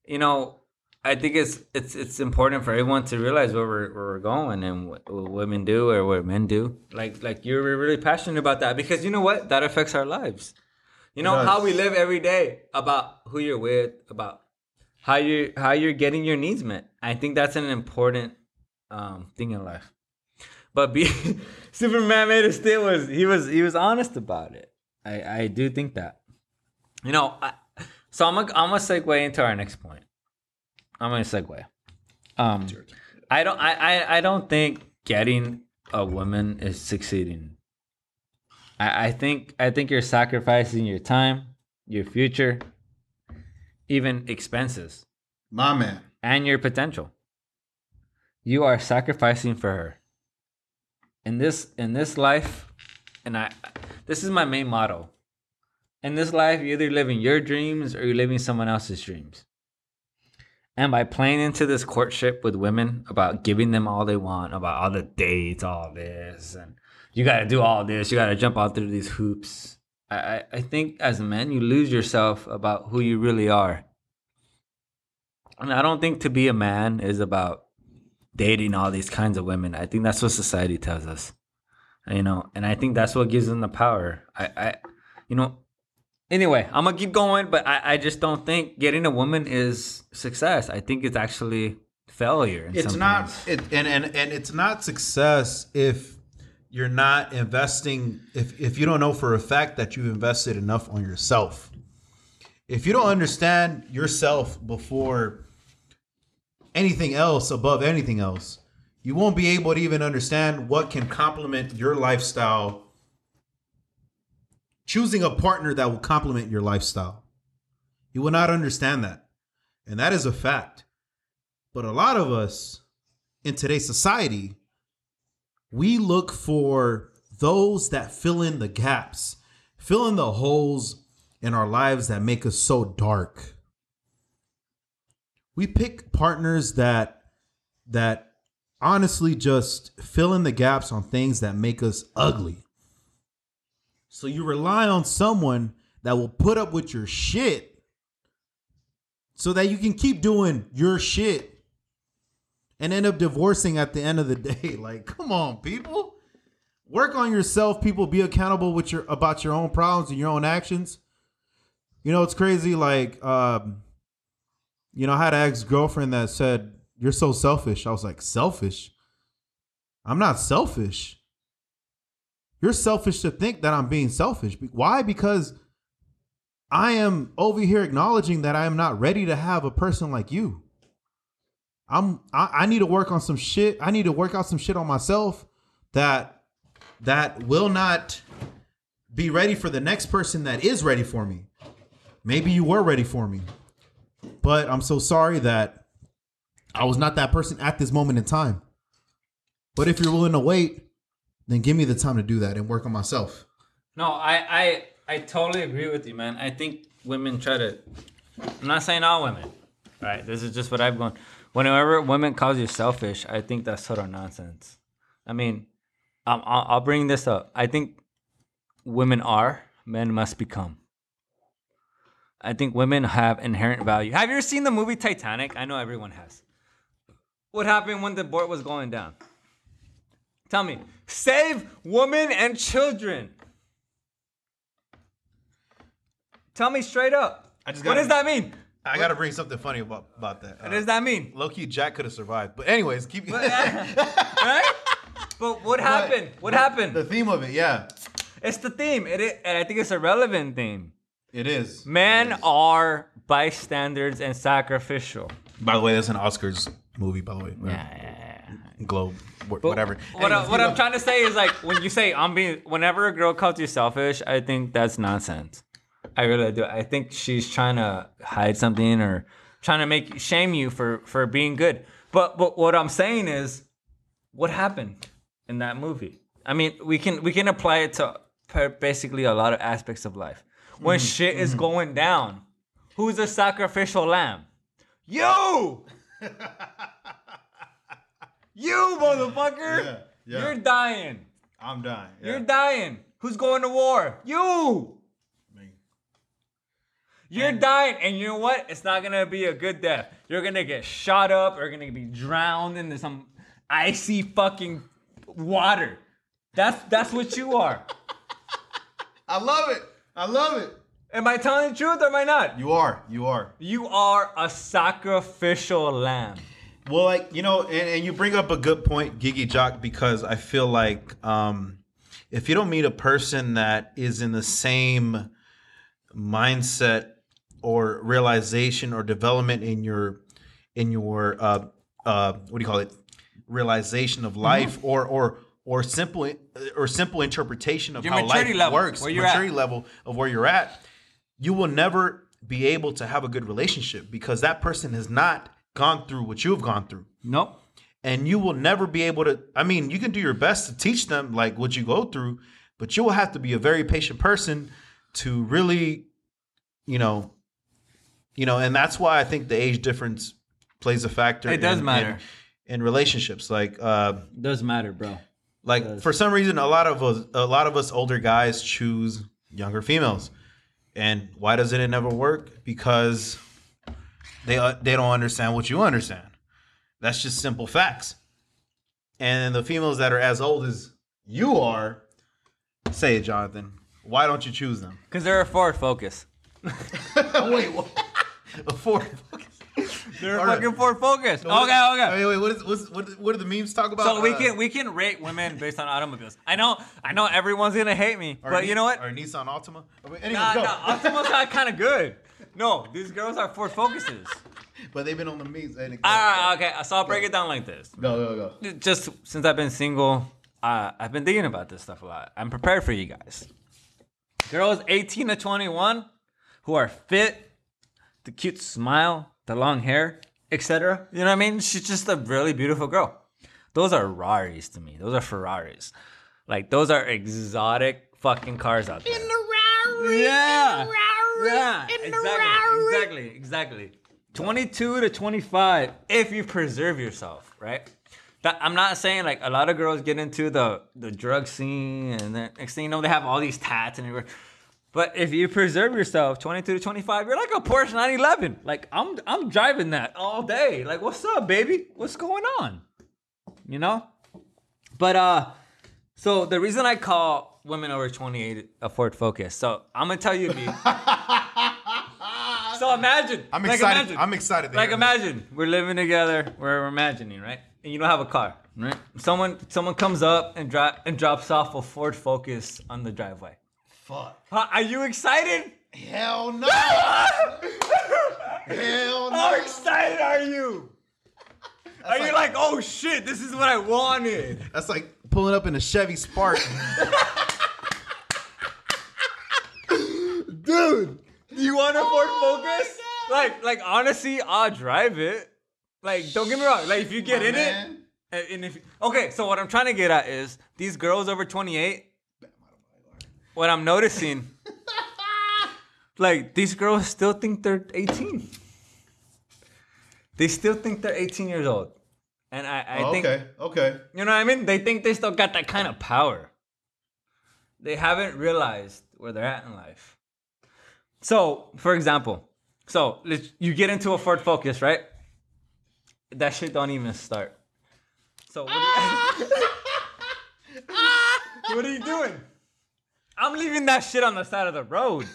C: you know, I think it's it's it's important for everyone to realize where we're where we're going and what, what women do or what men do. Like like you're really passionate about that because you know what that affects our lives. You know how we live every day about who you're with, about how you how you're getting your needs met. I think that's an important um, thing in life. But be, Superman made a still was he was he was honest about it. I I do think that. You know, I, so I'm gonna I'm gonna segue into our next point. I'm gonna segue. Um, I don't I, I I don't think getting a woman is succeeding. I I think I think you're sacrificing your time, your future, even expenses
B: My man.
C: and your potential. you are sacrificing for her. In this in this life, and I this is my main motto. In this life, you're either living your dreams or you're living someone else's dreams. And by playing into this courtship with women about giving them all they want, about all the dates, all this, and you got to do all this, you got to jump out through these hoops. I, I, think as a man, you lose yourself about who you really are. And I don't think to be a man is about dating all these kinds of women. I think that's what society tells us, you know, and I think that's what gives them the power. I, I you know, anyway, I'm gonna keep going, but I, I just don't think getting a woman is success. I think it's actually failure.
B: it's not it, and, and and it's not success if you're not investing if if you don't know for a fact that you've invested enough on yourself if you don't understand yourself before anything else above anything else you won't be able to even understand what can complement your lifestyle choosing a partner that will complement your lifestyle you will not understand that and that is a fact but a lot of us in today's society, we look for those that fill in the gaps, fill in the holes in our lives that make us so dark. We pick partners that that honestly just fill in the gaps on things that make us ugly. So you rely on someone that will put up with your shit so that you can keep doing your shit and end up divorcing at the end of the day. Like, come on, people. Work on yourself, people. Be accountable with your about your own problems and your own actions. You know, it's crazy. Like, um, you know, I had an ex girlfriend that said, "You're so selfish." I was like, "Selfish? I'm not selfish. You're selfish to think that I'm being selfish. Why? Because I am over here acknowledging that I am not ready to have a person like you." I'm I, I need to work on some shit. I need to work out some shit on myself that that will not be ready for the next person that is ready for me. Maybe you were ready for me. But I'm so sorry that I was not that person at this moment in time. But if you're willing to wait, then give me the time to do that and work on myself.
C: No, I, I I totally agree with you, man. I think women try to. I'm not saying all women, right? This is just what I've gone. Whenever women calls you selfish, I think that's total nonsense. I mean, um, I'll, I'll bring this up. I think women are, men must become. I think women have inherent value. Have you ever seen the movie Titanic? I know everyone has. What happened when the boat was going down? Tell me. Save women and children. Tell me straight up.
B: I just
C: what
B: gotta-
C: does that mean?
B: I got to bring something funny about about that.
C: What does that mean?
B: Uh, Low key, Jack could have survived. But anyways, keep.
C: Uh, right? But what happened? What happened?
B: The theme of it, yeah,
C: It's the theme. It, and I think it's a relevant theme.
B: it is.
C: Men
B: It is.
C: are bystanders and sacrificial.
B: By the way, that's an Oscars movie. By the way,
C: Yeah, yeah, yeah.
B: Globe, wh- whatever.
C: What, I, what I'm trying to say is like when you say I'm being, whenever a girl calls you selfish, I think that's nonsense. I really do. I think she's trying to hide something or trying to make shame you for for being good. But but what I'm saying is, what happened in that movie? I mean, we can we can apply it to basically a lot of aspects of life. When
B: Mm-hmm.
C: shit is going down, who's the sacrificial lamb? You. You motherfucker!
B: Yeah, yeah.
C: You're dying.
B: I'm dying.
C: You're dying. Who's going to war? You.
B: Me.
C: You're dying, and you know what? It's not gonna be a good death. You're gonna get shot up. You're gonna be drowned into some icy fucking water. That's that's what you are.
B: I love it. I love it.
C: Am I telling the truth or am I not?
B: You are. You are.
C: You are a sacrificial lamb.
B: Well, like you know, and, and you bring up a good point, Gigi Jock, because I feel like um, if you don't meet a person that is in the same mindset or realization or development in your in your uh, uh, what do you call it realization
C: Mm-hmm.
B: of life or or or simple or simple interpretation of
C: Your
B: how life
C: level,
B: works maturity
C: at.
B: level of where you're at you will never be able to have a good relationship because that person has not gone through what you've gone through
C: Nope.
B: and you will never be able to. I mean, you can do your best to teach them like what you go through, but you will have to be a very patient person to really, you know, you know, and that's why I think the age difference plays a factor.
C: It does
B: in-
C: matter.
B: in, in relationships. Like, uh,
C: Does matter, bro.
B: like for some reason, a lot of us, a lot of us older guys choose younger females, and why doesn't it never work? Because they uh, they don't understand what you understand. That's just simple facts. And the females that are as old as you are, say it, Jonathan. Why don't you choose them?
C: Because they're a Ford Focus.
B: Wait, what? A Ford. Focus.
C: They're
B: All right.
C: fucking Ford Focus. Okay,
B: What-
C: okay.
B: Wait, wait. What is what's, what? What do the memes talk about?
C: So we
B: Uh,
C: can we can rate women based on automobiles. I know I know everyone's gonna hate me,
B: or
C: but
B: Ni-
C: you know what?
B: Or Nissan Altima. Wait, Anyways,
C: Nah,
B: go.
C: nah, Optima's not kind of good. No, these girls are Ford Focuses.
B: But they've been on the memes. and-
C: Ah, okay. So I'll break it down like this.
B: Go, go, go.
C: Just since I've been single, uh, I've been thinking about this stuff a lot. I'm prepared for you guys. Girls 18 to 21 who are fit, the cute smile, the long hair, etc. You know what I mean? She's just a really beautiful girl. Those are Raris to me. Those are Ferraris. Like those are exotic fucking cars out there. In the Rari. Yeah. Yeah. Exactly. Exactly. Exactly. 22 to 25 if you preserve yourself, right? That, I'm not saying like a lot of girls get into the the drug scene and then next thing you know they have all these tats and everywhere. But if you preserve yourself 22 to 25, you're like a Porsche 911. Like I'm I'm driving that all day. Like what's up, baby? What's going on? You know? But uh so the reason I call women over 28 a Ford Focus. So I'm gonna tell you, B. so imagine.
B: I'm
C: like,
B: excited.
C: imagine.
B: I'm excited.
C: Like
B: hear this.
C: imagine we're living together. We're imagining, right? And you don't have a car, right? Someone someone comes up and drop and drops off a Ford Focus on the driveway.
B: Fuck.
C: Huh, Are you excited?
B: Hell no. Hell no.
C: How excited are you? Are you like, oh shit, this is what I wanted?
B: That's like pulling up in a Chevy Spark.
C: Dude, do you want a oh Ford Focus? Like, like honestly, I'll drive it. Like, don't get me wrong. Like, if you get
B: My
C: in
B: man.
C: it, and- and if okay, so what I'm trying to get at is these girls over 28. What I'm noticing, like these girls still think they're 18. They still think they're 18 years old, and I, I oh, think
B: okay. Okay.
C: you know what I mean? They think they still got that kind of power. They haven't realized where they're at in life. So, for example, so you get into a Ford Focus, right? That shit don't even start. So what are you, what are you doing? I'm leaving that shit on the side of the road.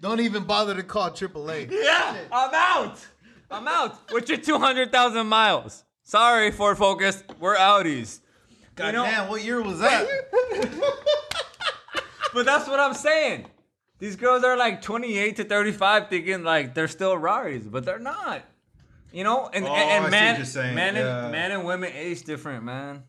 B: Don't even bother to call AAA.
C: Yeah, I'm out. I'm out with your 200,000 miles. Sorry, Ford Focus. We're Audis.
B: God
C: You know-
B: damn, what year was that?
C: But that's what I'm saying. These girls are like 28 to 35 thinking like they're still Raris, but they're not. You know, and
B: Oh,
C: and, and man,
B: what you're saying.
C: man,
B: Yeah.
C: and, man and women age different, man.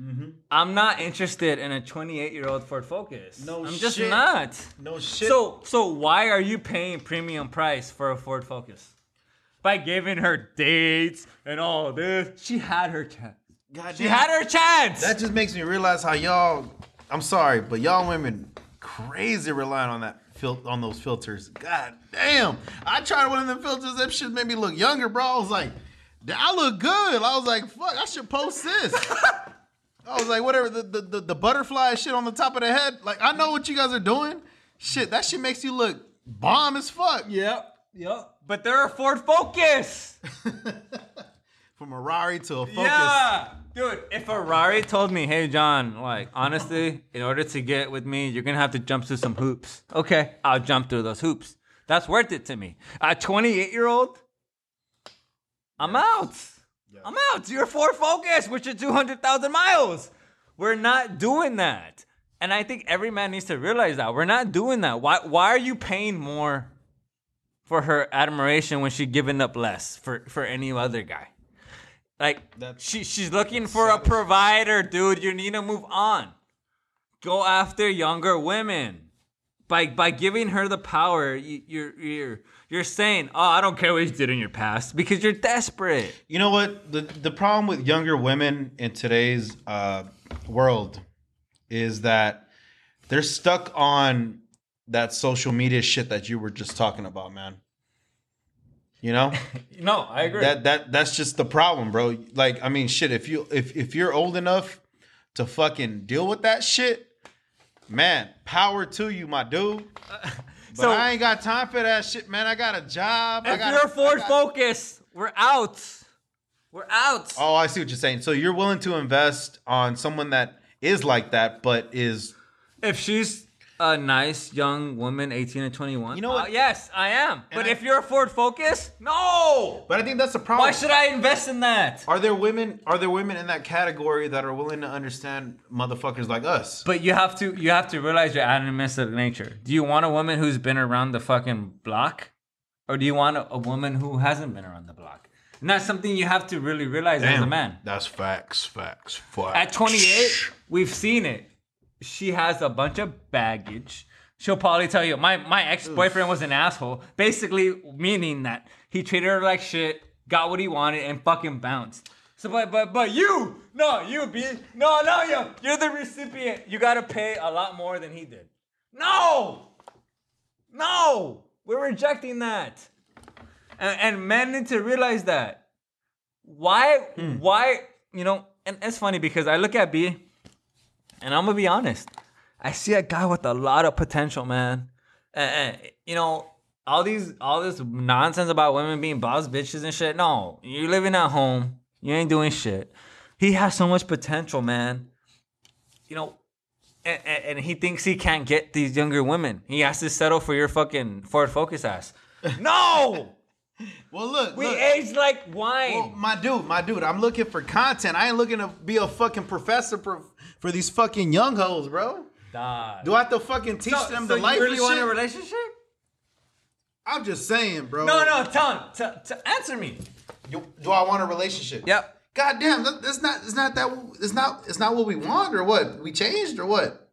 B: Mm-hmm.
C: I'm not interested in a 28 year old Ford Focus.
B: No
C: I'm just
B: shit.
C: not.
B: No shit.
C: So so why are you paying premium price for a Ford Focus? By giving her dates and all this, she had her chance.
B: God
C: She
B: damn.
C: had her chance.
B: That just makes me realize how y'all. I'm sorry, but y'all women crazy relying on that fil- on those filters. God damn! I tried one of them filters. That shit made me look younger, bro. I was like, I look good. I was like, fuck, I should post this. I was like, whatever the, the the the butterfly shit on the top of the head. Like, I know what you guys are doing. Shit, that shit makes you look bomb as fuck.
C: Yep, yep. But they're a Ford Focus.
B: From a Rari to a Focus.
C: Yeah, dude. If Ferrari told me, "Hey, John, like honestly, in order to get with me, you're gonna have to jump through some hoops." Okay, I'll jump through those hoops. That's worth it to me. A 28 year old, I'm out. I'm out. You're Ford Focus with your 200,000 miles. We're not doing that. And I think every man needs to realize that we're not doing that. Why? Why are you paying more for her admiration when she's giving up less for for any other guy? Like
B: That's
C: she she's looking for a provider, dude. You need to move on. Go after younger women. by by giving her the power, you, you're you're you're saying, "Oh, I don't care what you did in your past," because you're desperate.
B: You know what? The the problem with younger women in today's uh, world is that they're stuck on that social media shit that you were just talking about, man. You know?
C: No, I agree.
B: that that that's just the problem, bro. Like, I mean, shit, if you if if you're old enough to fucking deal with that shit, man, power to you, my dude. But
C: so-
B: I ain't got time for that shit, man. I got a job. I
C: if
B: got
C: you're Ford Focus, we're out. We're out.
B: Oh, I see what you're saying. So you're willing to invest on someone that is like that, but is
C: If she's a nice young woman, 18 and 21,
B: You know what?
C: uh, yes, I am. But
B: I-
C: if you're a Ford Focus, no.
B: But I think that's the problem.
C: Why should I invest in that?
B: Are there women? Are there women in that category that are willing to understand motherfuckers like us?
C: But you have to you have to realize your animistic nature. Do you want a woman who's been around the fucking block, or do you want a, a woman who hasn't been around the block? And that's something you have to really realize as a man.
B: That's facts, facts, facts.
C: At 28, we've seen it. She has a bunch of baggage. She'll probably tell you, my, my ex boyfriend was an asshole. Basically, meaning that he treated her like shit, got what he wanted, and fucking bounced. So, but, but, but you, no, you, B, no, no, you, you're the recipient. You gotta pay a lot more than he did. No! No! We're rejecting that. And, and men need to realize that. Why, hmm. why, you know, and it's funny because I look at B and I'm gonna be honest. I see a guy with a lot of potential, man. And, and, you know, all these all this nonsense about women being boss bitches and shit. No, you're living at home. You ain't doing shit. He has so much potential, man. You know, and, and, and he thinks he can't get these younger women. He has to settle for your fucking Ford Focus ass. No,
B: well, look,
C: we
B: look.
C: age like wine.
B: Well, my dude, my dude, I'm looking for content. I ain't looking to be a fucking professor for, for these fucking young hoes, bro. Do I have to fucking teach
C: So-
B: them
C: so
B: the life
C: you really want
B: shit?
C: a relationship?
B: I'm just saying, bro.
C: No, no, tell him. T- t- answer me.
B: Do, do I want a relationship?
C: Yep.
B: God damn, that, that's not. It's not that. It's not. It's not what we want, or what? We changed, or what?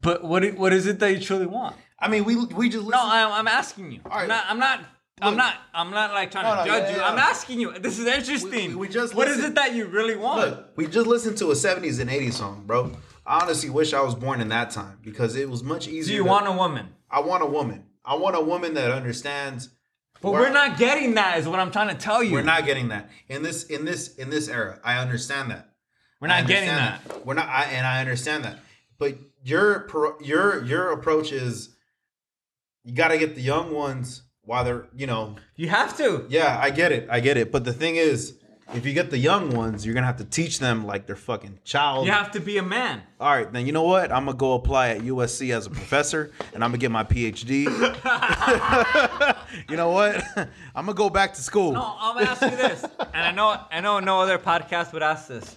C: But what what is it that you truly want?
B: I mean, we we just
C: No. I'm, I'm asking you.
B: right.
C: I'm not. I'm not. I'm not. I'm not like trying
B: No,
C: to
B: no,
C: judge
B: yeah,
C: you.
B: yeah,
C: I'm
B: yeah.
C: asking you. This is interesting.
B: We- we just
C: What is
B: listened-
C: it that you really want?
B: Look, we just listened to a 70s and 80s song, bro. I honestly wish I was born in that time because it was much easier.
C: Do you
B: to-
C: want a woman?
B: I want a woman. I want a woman that understands.
C: But we're not getting that. Is what I'm trying to tell you.
B: We're not getting that in this in this in this era. I understand that.
C: We're not getting
B: understand
C: that.
B: We're not. I, and I understand that. But your pro- your your approach is you got to get the young ones while they're you know
C: You have to.
B: yeah I get it I get it. But the thing is, if you get the young ones, you're gonna have to teach them like they're fucking child.
C: You have to be a man.
B: All right, then you know what? I'm gonna go apply at USC as a professor, and I'm gonna get my PhD. you know what? I'm gonna go back to school.
C: No, I'm gonna ask you this, and I know I know no other podcast would ask this.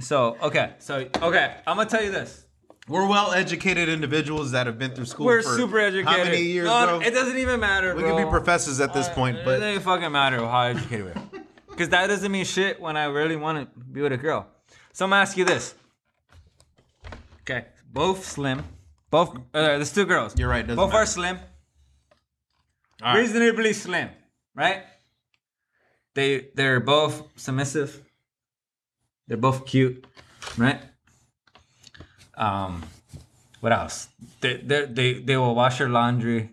C: So okay, so okay, I'm gonna tell you this.
B: We're well-educated individuals that have been through school.
C: We're
B: for
C: super educated.
B: How many years,
C: no,
B: bro?
C: It doesn't even matter.
B: we
C: bro.
B: could be professors at this point,
C: it
B: but
C: doesn't fucking matter how educated we are. Because that doesn't mean shit when I really want to be with a girl. So I'm gonna ask you this. Okay, both slim. Both, uh, there's two girls.
B: You're right,
C: Both
B: matter.
C: are slim.
B: All right.
C: Reasonably slim, right? They they're both submissive. They're both cute, right? Um, what else? They they they they will wash your laundry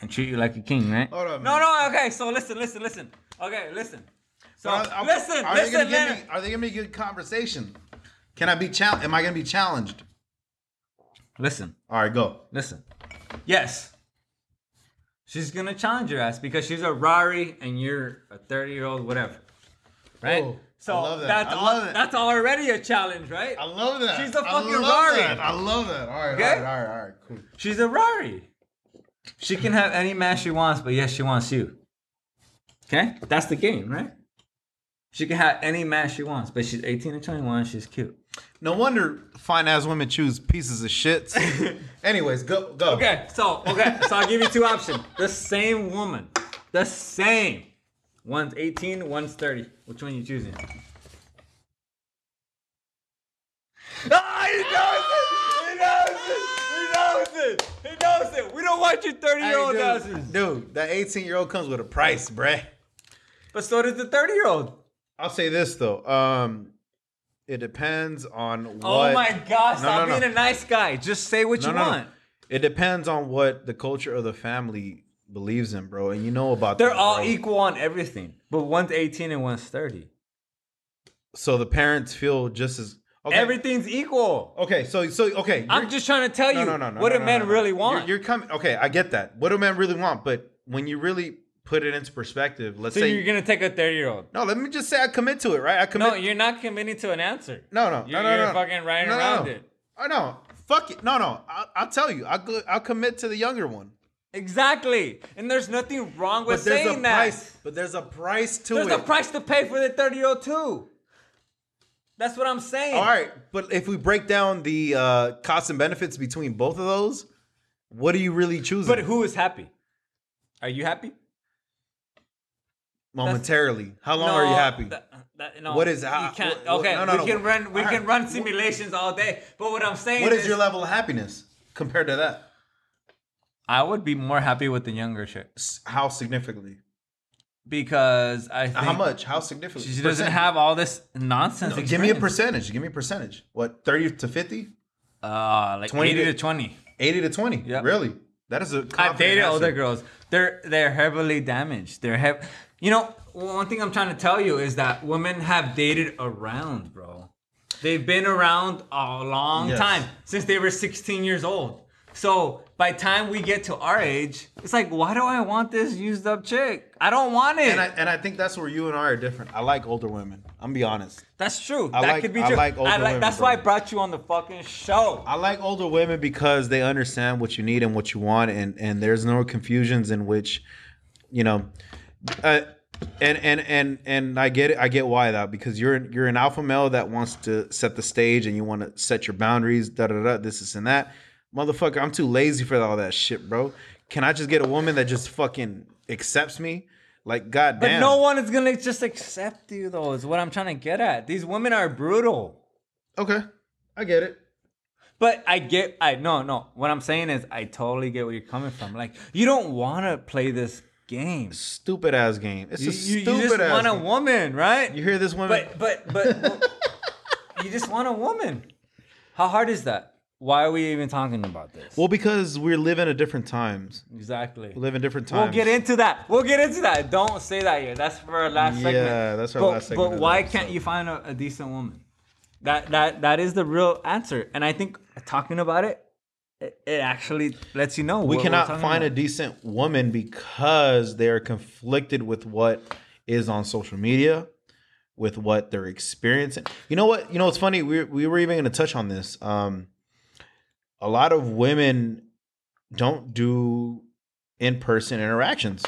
C: and treat you like a king, right?
B: Hold on,
C: no, no. Okay, so listen, listen, listen. Okay, listen. So
B: Are- are-
C: listen,
B: are they gonna give me? Are they gonna be good conversation? Can I be challenged? Am I gonna be challenged?
C: Listen,
B: All right, go.
C: listen. Yes. She's gonna challenge your ass because she's a Rari and you're a 30 year old, whatever. Right?
B: Oh,
C: so
B: I that.
C: that's
B: I
C: al-
B: love that.
C: that's already a challenge, right?
B: I love that.
C: She's a fucking
B: love
C: Rari.
B: that. I love that. All right,
C: Okay?
B: all right, all right, all right, cool.
C: She's a Rari. She can have any man she wants, but yes, she wants you. Okay? That's the game, right? She can have any man she wants, but she's 18 and 21, she's cute.
B: No wonder fine ass women choose pieces of shits. Anyways, go go.
C: Okay, so okay, so I'll give you two options. The same woman. The same. One's 18, one's 30. Which one are you choosing? Ah, he knows it! He knows it! He knows it. He knows it! We don't want your 30 year old
B: Hey, dude, that 18 year old comes with a price, bruh.
C: But so does the 30 year old.
B: I'll say this though. Um, it depends on what.
C: Oh my gosh,
B: No,
C: stop
B: no, no.
C: being a nice guy. Just say what you want.
B: It depends on what the culture of the family believes in, bro. And you know about
C: They're
B: that,
C: all
B: bro.
C: equal on everything. But one's 18 and one's 30.
B: So the parents feel just as okay.
C: Everything's equal.
B: Okay, so so okay.
C: I'm just trying to tell you
B: no, no, no,
C: what
B: no,
C: do
B: no,
C: men
B: no, no.
C: really
B: You're-
C: want.
B: You're, coming. Okay, I get that. What do men really want? But when you really put it into perspective, let's
C: so
B: say
C: you're gonna take a 30 year old.
B: no. Let me just say I commit to it, right? I commit.
C: No, you're not committing to an answer.
B: no, no,
C: You're,
B: no, no,
C: you're
B: no.
C: fucking riding
B: No, no,
C: around
B: no.
C: it.
B: I know. Fuck it. No, no. I'll, I'll tell you. I'll I'll commit to the younger one.
C: Exactly. And there's nothing wrong with
B: But there's
C: saying
B: a
C: that.
B: price. But there's a price to
C: There's
B: it.
C: a price to pay for the 30 year old too. That's what I'm saying.
B: All right, but if we break down the uh, costs and benefits between both of those, what are you really choosing?
C: But who is happy? Are you happy?
B: momentarily, how long are you happy?
C: that- that- no,
B: What is-
C: you
B: how-
C: can't.
B: what-
C: okay,
B: no, no,
C: we
B: no.
C: can run. We can run simulations all day. But what I'm saying
B: what is your level of happiness compared to that?
C: I would be more happy with the younger chick
B: How significantly?
C: because I think
B: How much? How significantly?
C: she doesn't
B: Percent.
C: have all this nonsense.
B: No, give me a
C: experience.
B: percentage. Give me a percentage. What? Thirty to fifty?
C: Uh, like
B: 20
C: eighty
B: to-
C: to twenty.
B: Eighty to twenty?
C: Yeah.
B: Really? That is a.
C: I've
B: confident
C: dated
B: answer.
C: older girls. They're they're heavily damaged. They're hev- You know, one thing I'm trying to tell you is that women have dated around, bro. They've been around a long
B: Yes.
C: time since they were 16 years old. So by time we get to our age, it's like, why do I want this used up chick? I don't want it.
B: And I, and I think that's where you and I are different. I like older women. I'm gonna be honest.
C: that's true.
B: I
C: that
B: like-
C: could be true.
B: I like older women,
C: that's
B: bro.
C: why I brought you on the fucking show.
B: I like older women because they understand what you need and what you want, and and there's no confusions in which, you know, uh, and and and and I get it. I get why that because you're you're an alpha male that wants to set the stage and you want to set your boundaries. Da da da. This this and that. Motherfucker, I'm too lazy for all that shit, bro. Can I just get a woman that just fucking accepts me? Like, goddamn.
C: but no one is gonna just accept you, though. Is what I'm trying to get at. These women are brutal.
B: Okay, I get it.
C: But I get, I no, no. What I'm saying is, I totally get where you're coming from. Like, you don't want to play this game.
B: Stupid ass game. It's
C: You,
B: a
C: you,
B: stupid
C: you just
B: ass.
C: want a
B: game.
C: woman, right?
B: You hear this woman?
C: But, but, but, you just want a woman. How hard is that? Why are we even talking about this?
B: well, because we're living at different times.
C: exactly.
B: We live in different times.
C: We'll get into that. We'll get into that. Don't say that yet. That's for our last segment.
B: Yeah, that's our
C: but,
B: last segment
C: But why can't you find a, a decent woman? That that that is the real answer. And I think talking about it, it, actually lets you know.
B: we cannot find a decent woman because they are conflicted with what is on social media with what they're experiencing you know what you know it's funny we, we were even going to touch on this um a lot of women don't do in-person interactions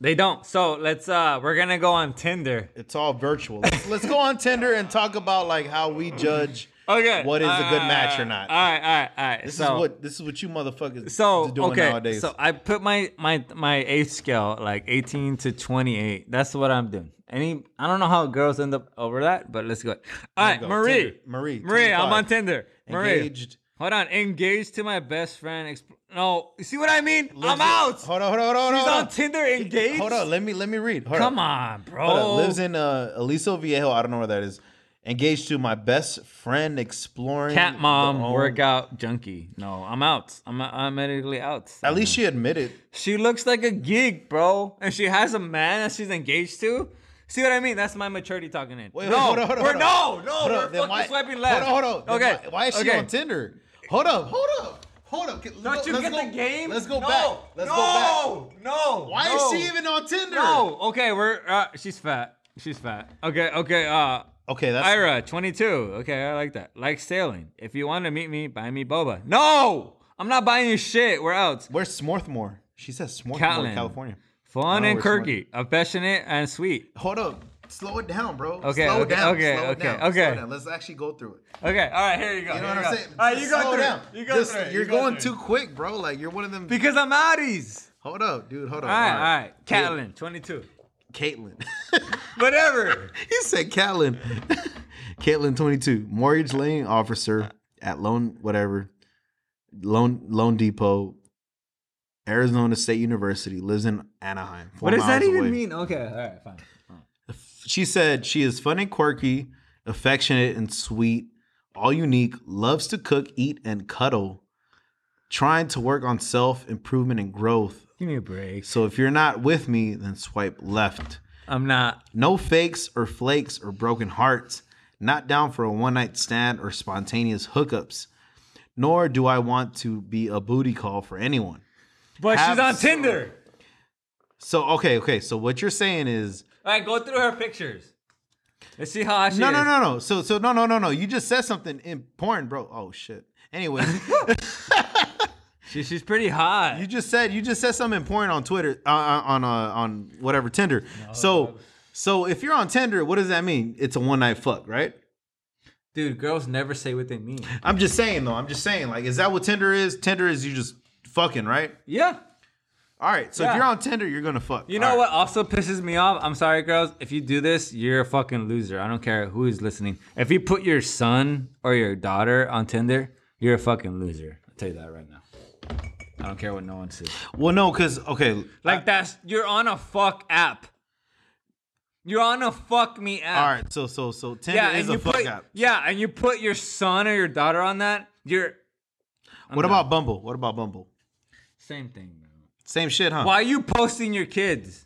C: They don't. So let's uh we're gonna go on Tinder.
B: it's all virtual let's, let's go on tinder and talk about like how we judge
C: Okay.
B: what is a good match or not
C: All right, all right, all right.
B: this
C: so,
B: is what this is what you motherfuckers
C: so
B: are doing
C: okay.
B: nowadays
C: So I put my my my age scale like 18 to 28. That's what I'm doing. Any I don't know how girls end up over that, but let's go. All right,
B: go.
C: Marie.
B: Tinder. Marie,
C: Marie, I'm on Tinder. Marie.
B: engaged
C: Hold on. Engaged to my best friend. Exp- no, you see what I mean? I'm
B: lives in-
C: out.
B: hold on hold on hold on
C: She's
B: hold
C: on
B: on.
C: Tinder engaged.
B: Hold on, let me let me read. Hold
C: Come
B: on.
C: bro.
B: Hold on. Lives in uh Aliso Viejo. I don't know where that is. Engaged to my best friend exploring
C: Cat mom,
B: the
C: workout junkie. No, I'm out. I'm I'm medically out.
B: At least she admitted.
C: She looks like a geek, bro, and she has a man that she's engaged to. See what I mean? That's my maturity talking in.
B: Wait,
C: no,
B: hold on, hold on,
C: we're
B: hold
C: no,
B: on.
C: no,
B: Hold
C: we're
B: on,
C: fucking
B: why-
C: swiping left.
B: Hold on, hold on.
C: Okay,
B: Why, why is she
C: okay.
B: on Tinder? Hold up, hold up, hold up. Let's
C: Don't
B: go-
C: you
B: let's
C: get
B: go-
C: the game?
B: Let's go
C: no,
B: back. Let's
C: no,
B: go back.
C: No,
B: Why
C: no.
B: is she even on Tinder?
C: No. Okay, we're uh, she's fat. She's fat. Okay, okay. Uh,
B: Okay, that's
C: Ira, 22. Okay, I like that. Like sailing. If you want to meet me, buy me boba. No, I'm not buying you shit. We're out.
B: Where's Smorthmore? She says
C: Smorthmore.
B: California.
C: Fun and quirky, affectionate and sweet.
B: Hold up. Slow it down, bro.
C: Okay,
B: Slow
C: okay,
B: down.
C: okay,
B: slow
C: okay,
B: down.
C: okay.
B: Down. Let's actually go through it.
C: Okay, all right, here you go.
B: You know what I'm saying?
C: All right. You go
B: slow
C: through.
B: Down.
C: You go
B: Just,
C: through.
B: You're
C: You go
B: going
C: through.
B: too quick, bro. Like you're one of them.
C: Because I'm outies.
B: Hold up, dude. Hold up.
C: All right, all right. Catlin, 22.
B: Caitlin.
C: Whatever.
B: he said Caitlin. Caitlin, 22. Mortgage lending officer at loan, whatever. loan loanDepot, Arizona State University, lives in Anaheim.
C: What does that even
B: away.
C: mean? Okay, all right, fine.
B: She said she is fun and quirky, affectionate and sweet, all unique, loves to cook, eat, and cuddle, trying to work on self improvement and growth.
C: Give me a break.
B: So if you're not with me, then swipe left.
C: I'm not.
B: No fakes or flakes or broken hearts. Not down for a one night stand or spontaneous hookups. Nor do I want to be a booty call for anyone.
C: But
B: Have
C: she's on
B: some-
C: Tinder.
B: So okay, okay. So what you're saying is
C: All right, go through her pictures. Let's see how she
B: no,
C: is.
B: no, no, no. So so no, no, no, no. You just said something important, bro. Oh shit. Anyway,
C: She, she's pretty hot.
B: you just said you just said something important on Twitter uh, uh, on uh, on whatever Tinder. So so if you're on Tinder, what does that mean? It's a one night fuck, right?
C: Dude, girls never say what they mean.
B: I'm just saying though. I'm just saying like, is that what Tinder is? Tinder is you just fucking, right?
C: Yeah.
B: All right. So
C: Yeah.
B: if you're on Tinder, you're gonna fuck.
C: You know
B: right.
C: what also pisses me off? I'm sorry, girls. If you do this, you're a fucking loser. I don't care who is listening. If you put your son or your daughter on Tinder, you're a fucking loser. I'll tell you that right now. I don't care what no one says.
B: Well, no, because okay,
C: Like that's you're on a fuck app. You're on a fuck me app.
B: all right. So so so Tinder
C: Yeah,
B: is
C: and you
B: a fuck
C: put
B: app.
C: yeah, and you put your son or your daughter on that. You're I'm
B: What
C: done.
B: about Bumble? What about Bumble?
C: same thing?
B: Same shit, huh?
C: Why are you posting your kids?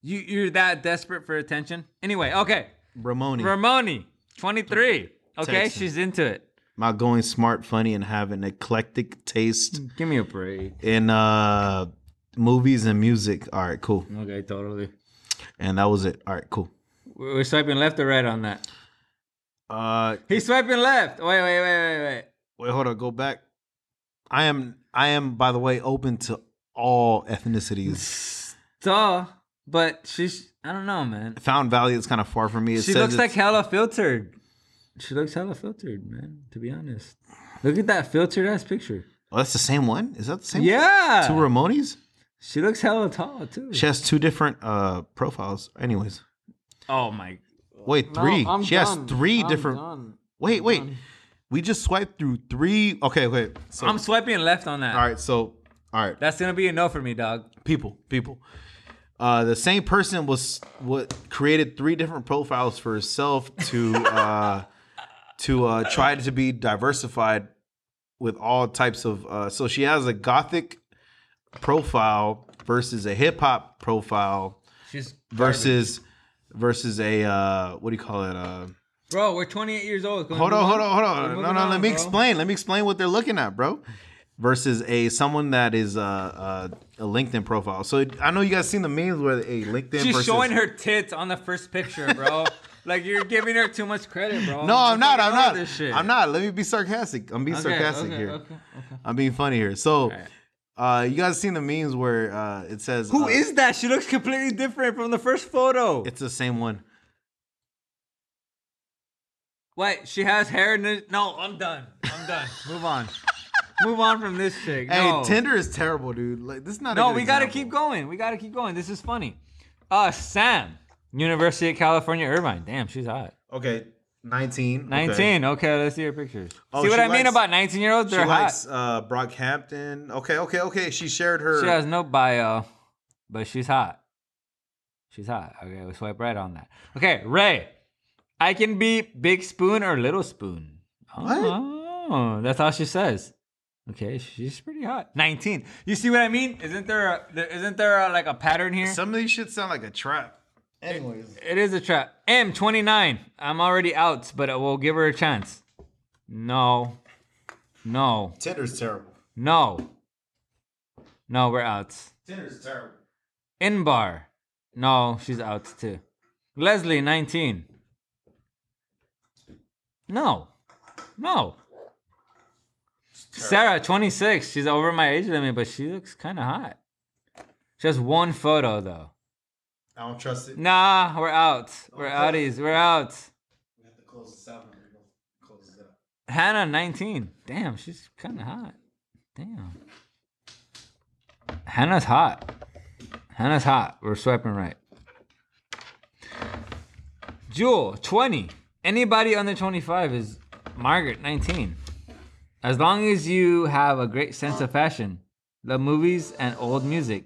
C: You you're that desperate for attention? Anyway, okay.
B: Ramoni.
C: Ramoni, 23. Okay,
B: Texan.
C: she's into it.
B: About going smart, funny, and have an eclectic taste
C: Give me a break.
B: in uh movies and music. All right, cool.
C: Okay, totally.
B: And that was it. All right, cool.
C: We're we're swiping left or right on that.
B: Uh
C: He's swiping left. Wait, wait, wait, wait, wait.
B: wait, hold on, go back. I am I am by the way open to all ethnicities.
C: Duh. But she's I don't know, man.
B: Fountain Valley is kind of far from me. It
C: She looks like hella filtered. She looks hella filtered, man. To be honest, look at that filtered ass picture.
B: Oh, that's the same one? Is that the same
C: Yeah,
B: one? Two Ramonis?
C: she looks hella tall too.
B: She has two different uh profiles. Anyways.
C: oh my.
B: Wait, three. she has three different Wait, wait. We just swiped through three. Okay, wait. So
C: I'm swiping left on that.
B: all right, so all right.
C: That's gonna be a no for me, dog.
B: people people uh the same person was what created three different profiles for herself to uh to uh try to be diversified with all types of uh so she has a gothic profile versus a hip hop profile
C: She's
B: versus versus a uh what do you call it uh
C: bro. We're 28 years old. Can we
B: hold on hold on hold on no no
C: on,
B: let me
C: bro.
B: explain let me explain what they're looking at bro versus a someone that is uh, uh a linkedin profile so i know you guys seen the memes where a linkedin
C: She's
B: versus
C: showing her tits on the first picture, bro. like you're giving her too much credit, bro.
B: no i'm not i'm not
C: This shit.
B: i'm not let me be sarcastic i'm being
C: Okay,
B: sarcastic
C: okay,
B: here
C: okay, okay.
B: i'm being funny here so uh you guys seen the memes where uh it says
C: Who
B: uh,
C: is that? She looks completely different from the first photo.
B: it's the same one
C: Wait, she has hair. No, I'm done. I'm done. Move on. Move on from this chick.
B: hey
C: no.
B: tinder is terrible dude like this is not a
C: No,
B: good
C: we gotta keep going. We gotta keep going. This is funny. Uh, Sam, University of California, Irvine. Damn, she's hot.
B: okay 19
C: 19. Okay, let's see her pictures.
B: Oh,
C: see what
B: she
C: I mean about 19 year olds?
B: She
C: They're hot.
B: likes uh, Brockhampton. Okay, okay, okay. She shared her.
C: She has no bio, but she's hot. She's hot. Okay, we swipe right on that. Okay, Ray. I can be big spoon or little spoon. Oh, that's all she says. Okay, she's pretty hot. 19. You see what I mean? Isn't there a, there, isn't there a, like a pattern here?
B: Some of these shit sound like a trap. Anyways,
C: It is a trap. M 29. I'm already out, but we'll give her a chance. No. No.
B: Tinder's terrible.
C: No. No, we're out.
B: Tinder's terrible.
C: In bar. No, she's out too. Leslie, 19. No. No. Sarah, 26. She's over my age limit, but she looks kind of hot. She has one photo though.
B: I don't trust it.
C: Nah, we're out. We're outies. We're out.
B: We have to close this out. now. Close this out.
C: Hannah, 19. Damn, she's kind of hot. Damn. Hannah's hot. Hannah's hot. We're swiping right. Jewel, 20. Anybody under 25 is Margaret, 19. As long as you have a great sense of fashion, love movies and old music,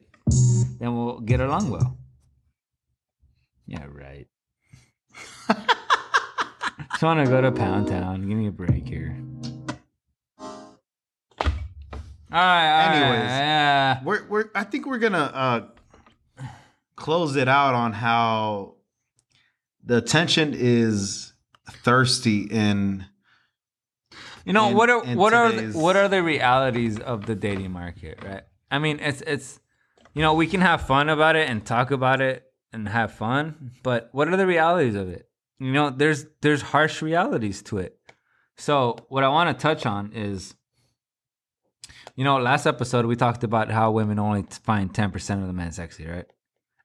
C: then we'll get along well. Yeah, right. Just want to go to Pound Town. Give me a break here. All right. all right,
B: Anyways.
C: yeah.
B: We're we're I think we're gonna uh close it out on how the attention is thirsty in
C: You know
B: in-
C: what are what are the, what are the realities of the dating market, right? I mean, it's it's you know we can have fun about it and talk about it and have fun, but what are the realities of it? You know, there's there's harsh realities to it. So what I want to touch on is, you know, last episode we talked about how women only find ten percent of the men sexy, right?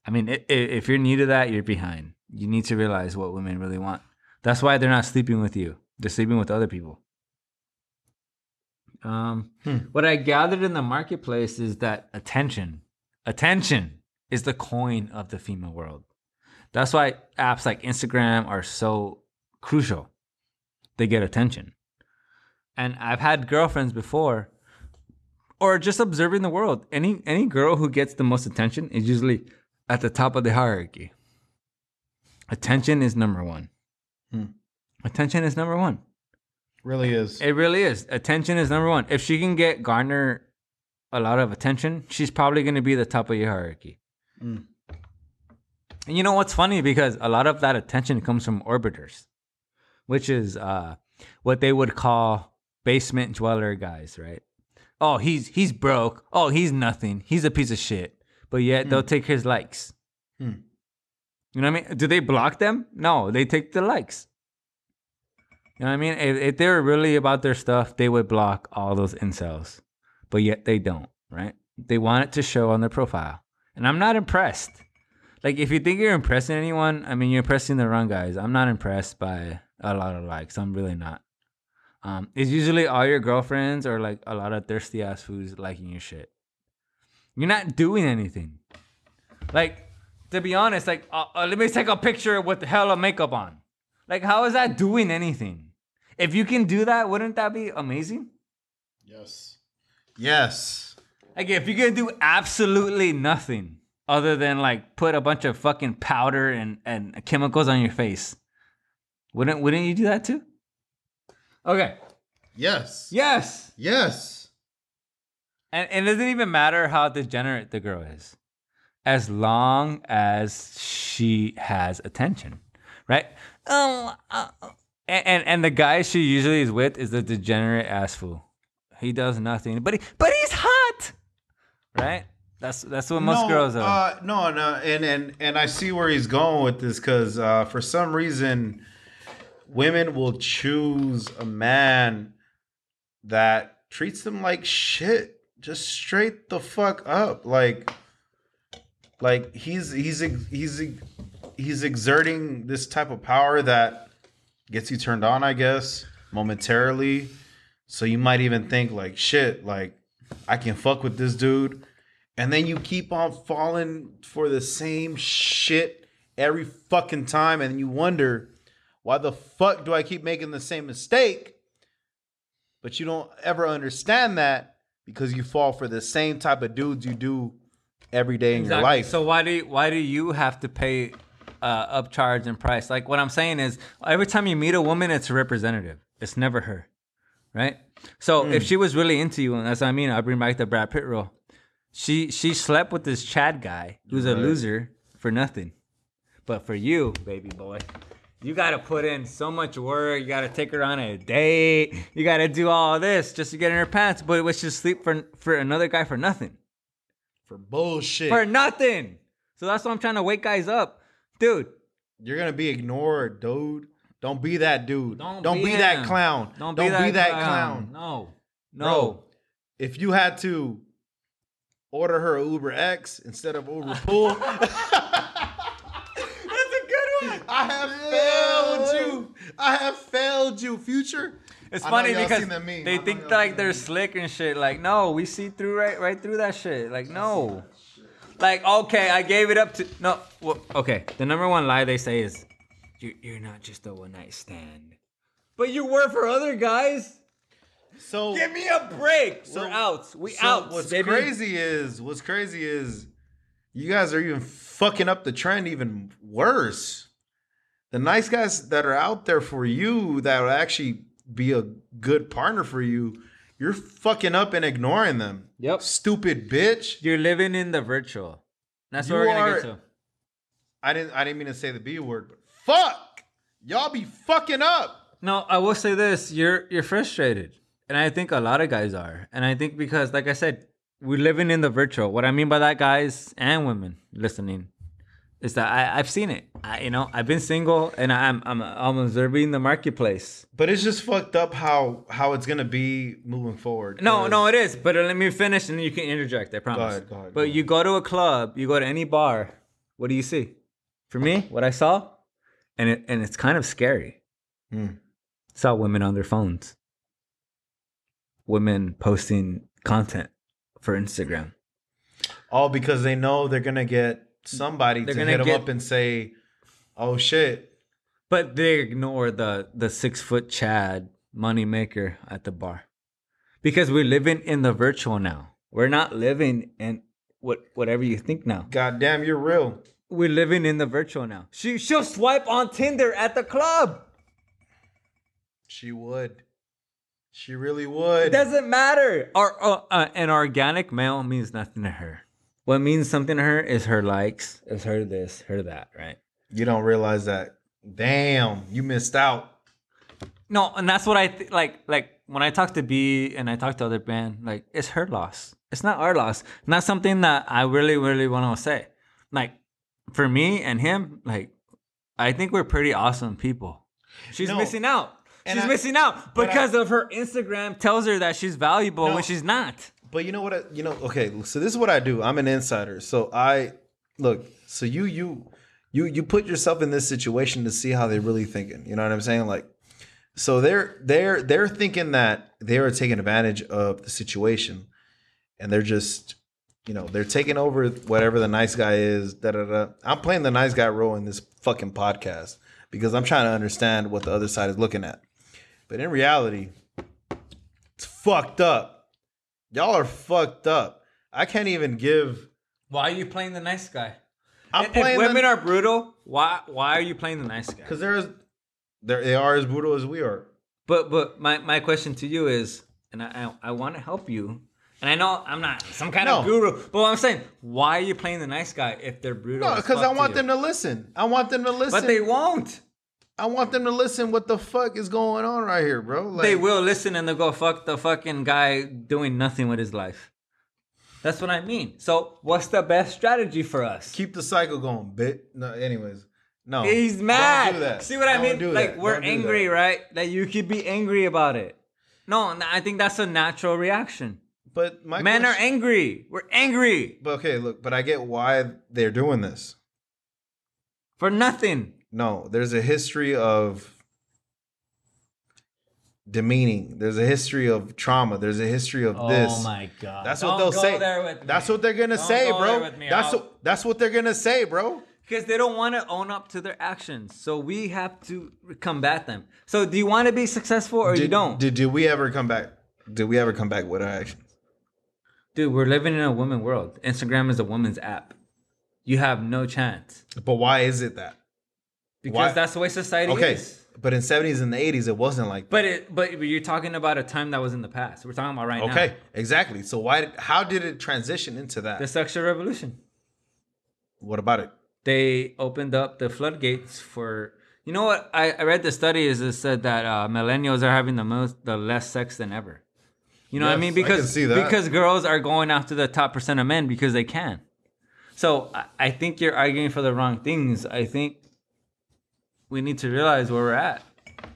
C: I mean, i- i- if you're new to that, you're behind. You need to realize what women really want. That's why they're not sleeping with you. They're sleeping with other people. Um,
B: Hmm.
C: what I gathered in the marketplace is that attention, attention is the coin of the female world. That's why apps like Instagram are so crucial. They get attention. And I've had girlfriends before, or just observing the world. Any any girl who gets the most attention is usually at the top of the hierarchy. Attention is number one.
B: Hmm.
C: Attention is number one.
B: Really is.
C: It really is. Attention is number one. If she can get garner a lot of attention, she's probably going to be the top of your hierarchy.
B: Mm.
C: And you know what's funny? Because a lot of that attention comes from orbiters, which is uh, what they would call basement dweller guys, right? Oh, he's he's broke. Oh, he's nothing. He's a piece of shit. But yet they'll take his likes.
B: Hmm.
C: You know what I mean? Do they block them? No, they take the likes. You know what I mean? If, if they were really about their stuff, they would block all those incels. But yet they don't, right? They want it to show on their profile. And I'm not impressed. Like, if you think you're impressing anyone, I mean, you're impressing the wrong guys. I'm not impressed by a lot of likes. I'm really not. Um, it's usually all your girlfriends or like a lot of thirsty ass fools liking your shit. You're not doing anything. Like, to be honest, like, uh, uh, let me take a picture with hella makeup on. Like, how is that doing anything? If you can do that, wouldn't that be amazing?
B: Yes. Yes.
C: Like, if you can do absolutely nothing other than like put a bunch of fucking powder and, and chemicals on your face, wouldn't wouldn't you do that too? Okay.
B: Yes.
C: Yes.
B: Yes.
C: And, and it doesn't even matter how degenerate the girl is, as long as she has attention, right? Um, uh, and, and and the guy she usually is with is the degenerate ass fool. He does nothing, but he, but he's hot, right? That's that's what most
B: no,
C: girls are.
B: Uh, no, no, and and and I see where he's going with this because uh, for some reason, women will choose a man that treats them like shit, just straight the fuck up, like, like he's he's he's he's exerting this type of power that gets you turned on, I guess, momentarily. So you might even think like, shit, like I can fuck with this dude. And then you keep on falling for the same shit every fucking time. And you wonder why the fuck do i keep making the same mistake? But you don't ever understand that because you fall for the same type of dudes you do every day in your life.
C: So why do you, why do you have to pay uh, upcharge and price? Like what I'm saying is, every time you meet a woman, it's a representative. It's never her, right? So
B: Hmm.
C: if she was really into you, and that's what I mean, I bring back the Brad Pitt rule. She she slept with this Chad guy who's a loser for nothing, but for you, baby boy. You gotta put in so much work. You gotta take her on a date. You gotta do all this just to get in her pants. But was just sleep for for another guy for nothing
B: for bullshit
C: for nothing. So that's why I'm trying to wake guys up, dude.
B: you're gonna be ignored dude don't be that dude
C: Don't,
B: don't, be,
C: him.
B: that clown
C: Don't be, that,
B: clown.
C: No, no.
B: Bro, if you had to order her Uber X instead of Uber Pool,
C: That's a good one.
B: I have failed you. I have failed you, future.
C: It's
B: I
C: funny because
B: seen. I
C: they think like they're slick and shit. Like, no, we see through right, right through that shit. Like, no. Like, okay, I gave it up to no. Well, okay, the number one lie they say is, "You- "You're not just a one night stand," but you were for other guys.
B: So
C: Give me a break.
B: So-
C: We're out. We
B: so
C: out.
B: What's
C: baby.
B: crazy is what's crazy is you guys are even fucking up the trend even worse. The nice guys that are out there for you that would actually be a good partner for you, you're fucking up and ignoring them.
C: Yep.
B: Stupid bitch.
C: You're living in the virtual. That's what
B: You
C: we're gonna
B: are-
C: get to.
B: I didn't I didn't mean to say the B word, but fuck. Y'all be fucking up.
C: No, I will say this: you're you're frustrated, and I think a lot of guys are, and I think because, like I said, we're living in the virtual. What I mean by that, guys and women listening, is that I, I've seen it. I, you know, I've been single, and I'm I'm I'm observing the marketplace.
B: But it's just fucked up how how it's gonna be moving forward.
C: No, no, it is. But let me finish, and then you can interject. I promise.
B: ahead, go ahead,
C: but
B: go
C: you go to a club, you go to any bar. What do you see? For me, what I saw, and it and it's kind of scary.
B: Hmm.
C: Saw women on their phones. Women posting content for Instagram.
B: All because they know they're gonna get somebody
C: They're
B: to
C: gonna
B: hit them
C: get-
B: up and say, "Oh shit,
C: But they ignore the the six foot Chad money maker at the bar. Because we're living in the virtual now. We're not living in what whatever you think now.
B: goddamn, you're real."
C: We're living in the virtual now. She she'll swipe on Tinder at the club.
B: She would. She really
C: It
B: would.
C: doesn't matter. Or uh, uh, an organic male means nothing to her. What means something to her is her likes, is her this, her that, right?
B: you don't realize that. Damn, you missed out.
C: No, and that's what I th- like. Like when I talk to B and I talk to other band, like it's her loss. It's not our loss. Not something that I really, really want to say. Like for me and him, like I think we're pretty awesome people. She's
B: No.
C: missing out. She's
B: I-
C: missing out
B: but I-
C: because of her Instagram tells her that she's valuable
B: No.
C: when she's not.
B: But you know what? I, you know, okay. So this is what I do. I'm an insider. So I look. So you you you you put yourself in this situation to see how they're really thinking. You know what I'm saying? Like, so they're they're they're thinking that they are taking advantage of the situation, and they're just you know they're taking over whatever the nice guy is. Da da da. I'm playing the nice guy role in this fucking podcast because I'm trying to understand what the other side is looking at. But in reality, it's fucked up. Y'all are fucked up. I can't even give.
C: Why are you playing the nice guy?
B: I'm
C: If-
B: playing
C: if women
B: them
C: are brutal, why why are you playing the nice guy?
B: because there's there they are as brutal as we are.
C: But but my, my question to you is, and I I, I want to help you, and I know I'm not some kind of
B: No.
C: guru, but what I'm saying, why are you playing the nice guy if they're brutal?
B: No, because I want them to listen. I want them to listen.
C: But they won't.
B: I want them to listen. What the fuck is going on right here, bro? Like,
C: they will listen and they'll go fuck the fucking guy doing nothing with his life. That's what I mean. So what's the best strategy for us?
B: keep the cycle going. Bit. No, anyways, no.
C: He's mad.
B: do.
C: See what I
B: Don't
C: mean? Like
B: that.
C: we're angry,
B: that.
C: right? That you could be angry about it. No, I think that's a natural reaction.
B: But my
C: Men are angry. We're angry
B: But okay, look. But I get why they're doing this.
C: for nothing.
B: No, there's a history of demeaning. There's a history of trauma. There's a history of this.
C: Oh my god.
B: That's
C: Don't
B: what they'll say. That's what they're gonna
C: Don't
B: say,
C: go
B: bro.
C: there with me.
B: That's what that's what they're gonna say, bro.
C: because they don't want to own up to their actions. So we have to combat them. So do you want to be successful or you don't?
B: Did, did we ever come back? Did we ever come back with our actions?
C: Dude, we're living in a woman world. Instagram is a woman's app. You have no chance
B: But why is it that?
C: Because
B: Why-
C: that's the way society
B: Okay,
C: is.
B: but in seventies and the eighties, it wasn't like. That.
C: But it, but you're talking about a time that was in the past. We're talking about right now.
B: Okay, exactly. So why? Did, how did it transition into that?
C: The sexual revolution.
B: what about it?
C: They opened up the floodgates for. You know what? I, I read the study is it said that uh, millennials are having the most, the less sex than ever. You know what I
B: Yes,
C: mean?
B: I can
C: Because
B: see that.
C: because girls are going after the top percent of men because they can. So I, I think you're arguing for the wrong things. I think we need to realize where we're at.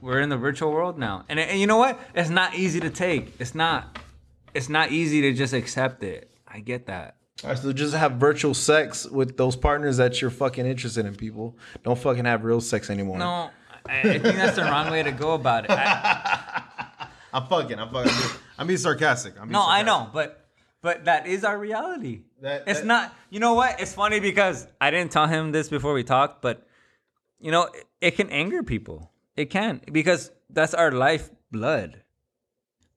C: We're in the virtual world now, and, and you know what? It's not easy to take. It's not. It's not easy to just accept it. I get that.
B: All right, so just have virtual sex with those partners that you're fucking interested in. People don't fucking have real sex anymore.
C: No, I, I think that's the wrong way to go about it. I,
B: I'm fucking. I'm fucking. I'm being sarcastic. I'm being
C: no, I know, but but that is our reality.
B: That-
C: it's
B: that-
C: not. You know what? It's funny because I didn't tell him this before we talked, but you know, it, it can anger people. It can because that's our life blood.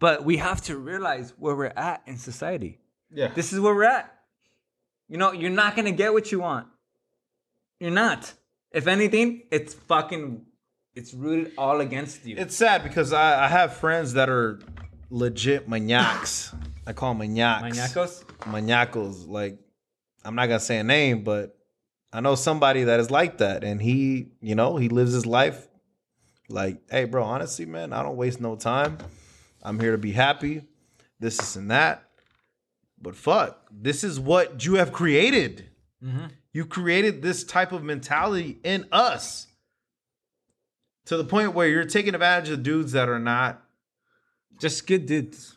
C: but we have to realize where we're at in society.
B: Yeah.
C: This is where we're at. You know, you're not gonna get what you want. You're not. If anything, it's fucking, it's rooted all against you.
B: It's sad because I, I have friends that are legit maniacs. I call them maniacs.
C: Maniacos.
B: Maniacals. Like, I'm not gonna say a name, but I know somebody that is like that, and he, you know, he lives his life like, hey, bro, honestly, man, I don't waste no time. I'm here to be happy. This, is and that. But fuck, this is what you have created. Mm-hmm. You created this type of mentality in us to the point where you're taking advantage of dudes that are not
C: Just good dudes.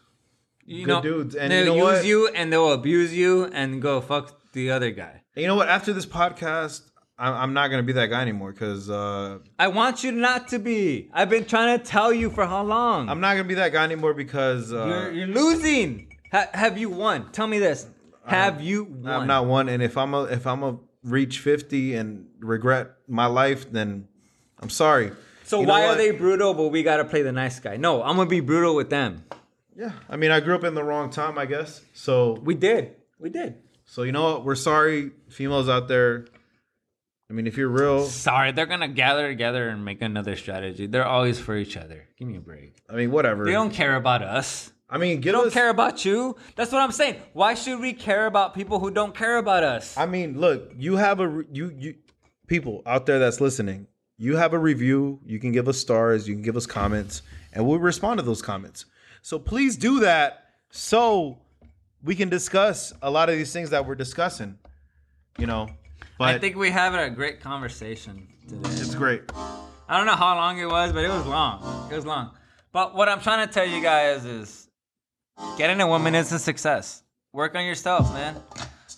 C: You
B: Good
C: know,
B: dudes, and
C: they'll
B: you know
C: use
B: what?
C: you and they'll abuse you and go fuck the other guy.
B: You know what? After this podcast, I'm, I'm not gonna be that guy anymore because uh,
C: I want you not to be. I've been trying to tell you for how long?
B: I'm not gonna be that guy anymore because uh,
C: you're, you're losing. Ha- have you won? Tell me this. Have you won?
B: I'm not one. And if I'm a if I'm a reach 50 and regret my life, then I'm sorry.
C: So
B: You
C: why are they brutal, but we gotta play the nice guy? No, I'm gonna be brutal with them.
B: Yeah, I mean, I grew up in the wrong time, I guess. So
C: We did. We did.
B: So you know what? We're sorry, females out there. I mean, if you're real,
C: Sorry, they're gonna gather together and make another strategy. They're always for each other. Give me a break.
B: I mean, whatever.
C: They don't care about us.
B: I mean, get
C: They don't
B: us.
C: care about you. That's what I'm saying. Why should we care about people who don't care about us?
B: I mean, look, you have a you you people out there that's listening. You have a review. You can give us stars. You can give us comments, and we'll respond to those comments. So please do that, so we can discuss a lot of these things that we're discussing. You know, but
C: I think we have a great conversation today.
B: it's great.
C: I don't know how long it was, but it was long. It was long. But what I'm trying to tell you guys is getting a woman is a success. Work on yourself, man.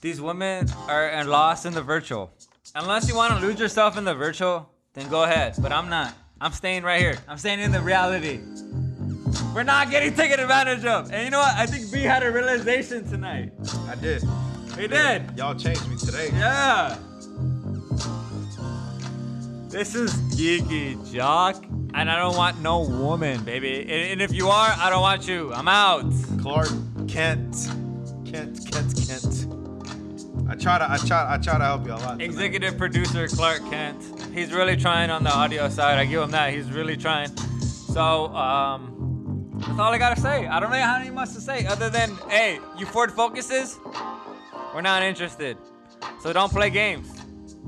C: These women are lost in the virtual. Unless you want to lose yourself in the virtual, then go ahead. But I'm not. I'm staying right here. I'm staying in the reality. We're not getting taken advantage of. And you know what? I think B had a realization tonight.
B: I did.
C: He did.
B: Y'all changed me today.
C: Yeah. This is Geeky Jock, and I don't want no woman, baby. And, and if you are, I don't want you. I'm out.
B: Clark Kent, Kent, Kent, Kent. I try to, I try, I try to help you a lot. tonight.
C: Executive producer Clark Kent. He's really trying on the audio side. I give him that. He's really trying. So, um, that's all I gotta say. I don't know how many much to say other than, hey, you Ford Focuses, we're not interested. So don't play games.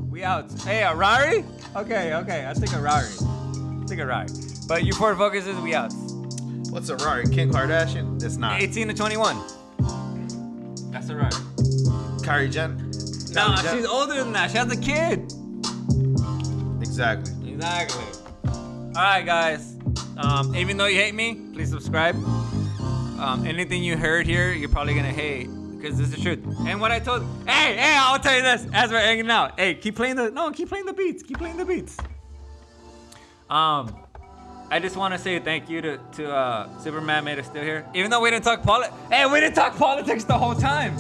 C: We out. Hey, a Rari? Okay, okay. I think a Rari. I think a Rari. But you Ford Focuses, we out.
B: What's a Rari? Kim Kardashian? It's not.
C: 18 to 21. That's a Rari.
B: Kylie Jen.
C: No,
B: Jen.
C: she's older than that. She has a kid.
B: Exactly.
C: Exactly. All right, guys. Um, even though you hate me, please subscribe. Um, anything you heard here, you're probably gonna hate because this is the truth. And what I told, hey, hey, I'll tell you this as we're hanging out. Hey, keep playing the no, keep playing the beats. Keep playing the beats. Um, I just want to say thank you to to uh, Superman made us still here, even though we didn't talk politics. Hey, we didn't talk politics the whole time.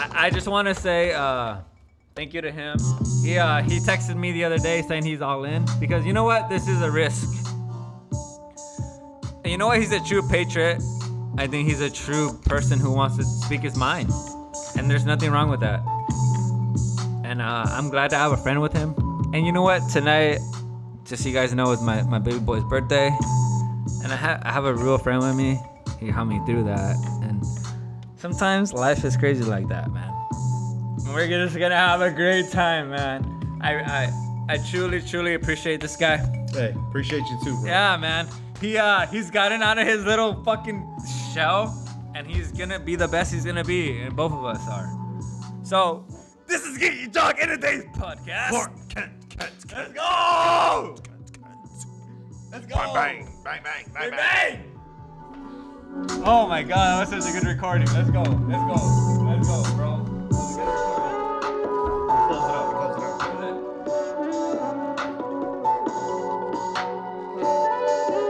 C: I, I just want to say uh, thank you to him. He uh, he texted me the other day saying he's all in because you know what? This is a risk. And you know what? He's a true patriot. I think he's a true person who wants to speak his mind, and there's nothing wrong with that. And uh, I'm glad to have a friend with him. And you know what? Tonight, just so you guys know, is my, my baby boy's birthday, and I, ha- I have a real friend with me. He helped me through that, and sometimes life is crazy like that, man. We're just gonna have a great time, man. I I, I truly, truly appreciate this guy.
B: Hey, appreciate you too, bro.
C: Yeah, man. He uh he's gotten out of his little fucking shell, and he's gonna be the best he's gonna be, and both of us are. So this is Geeky Talk in today's podcast.
B: Clark Kent, Kent,
C: Let's
B: Kent.
C: go! Let's go!
B: Bang, bang, bang, bang, bang,
C: Bang,
B: bang.
C: bang! Oh my god, that was such a good recording. Let's go. Let's go. Let's go, bro. Thank you.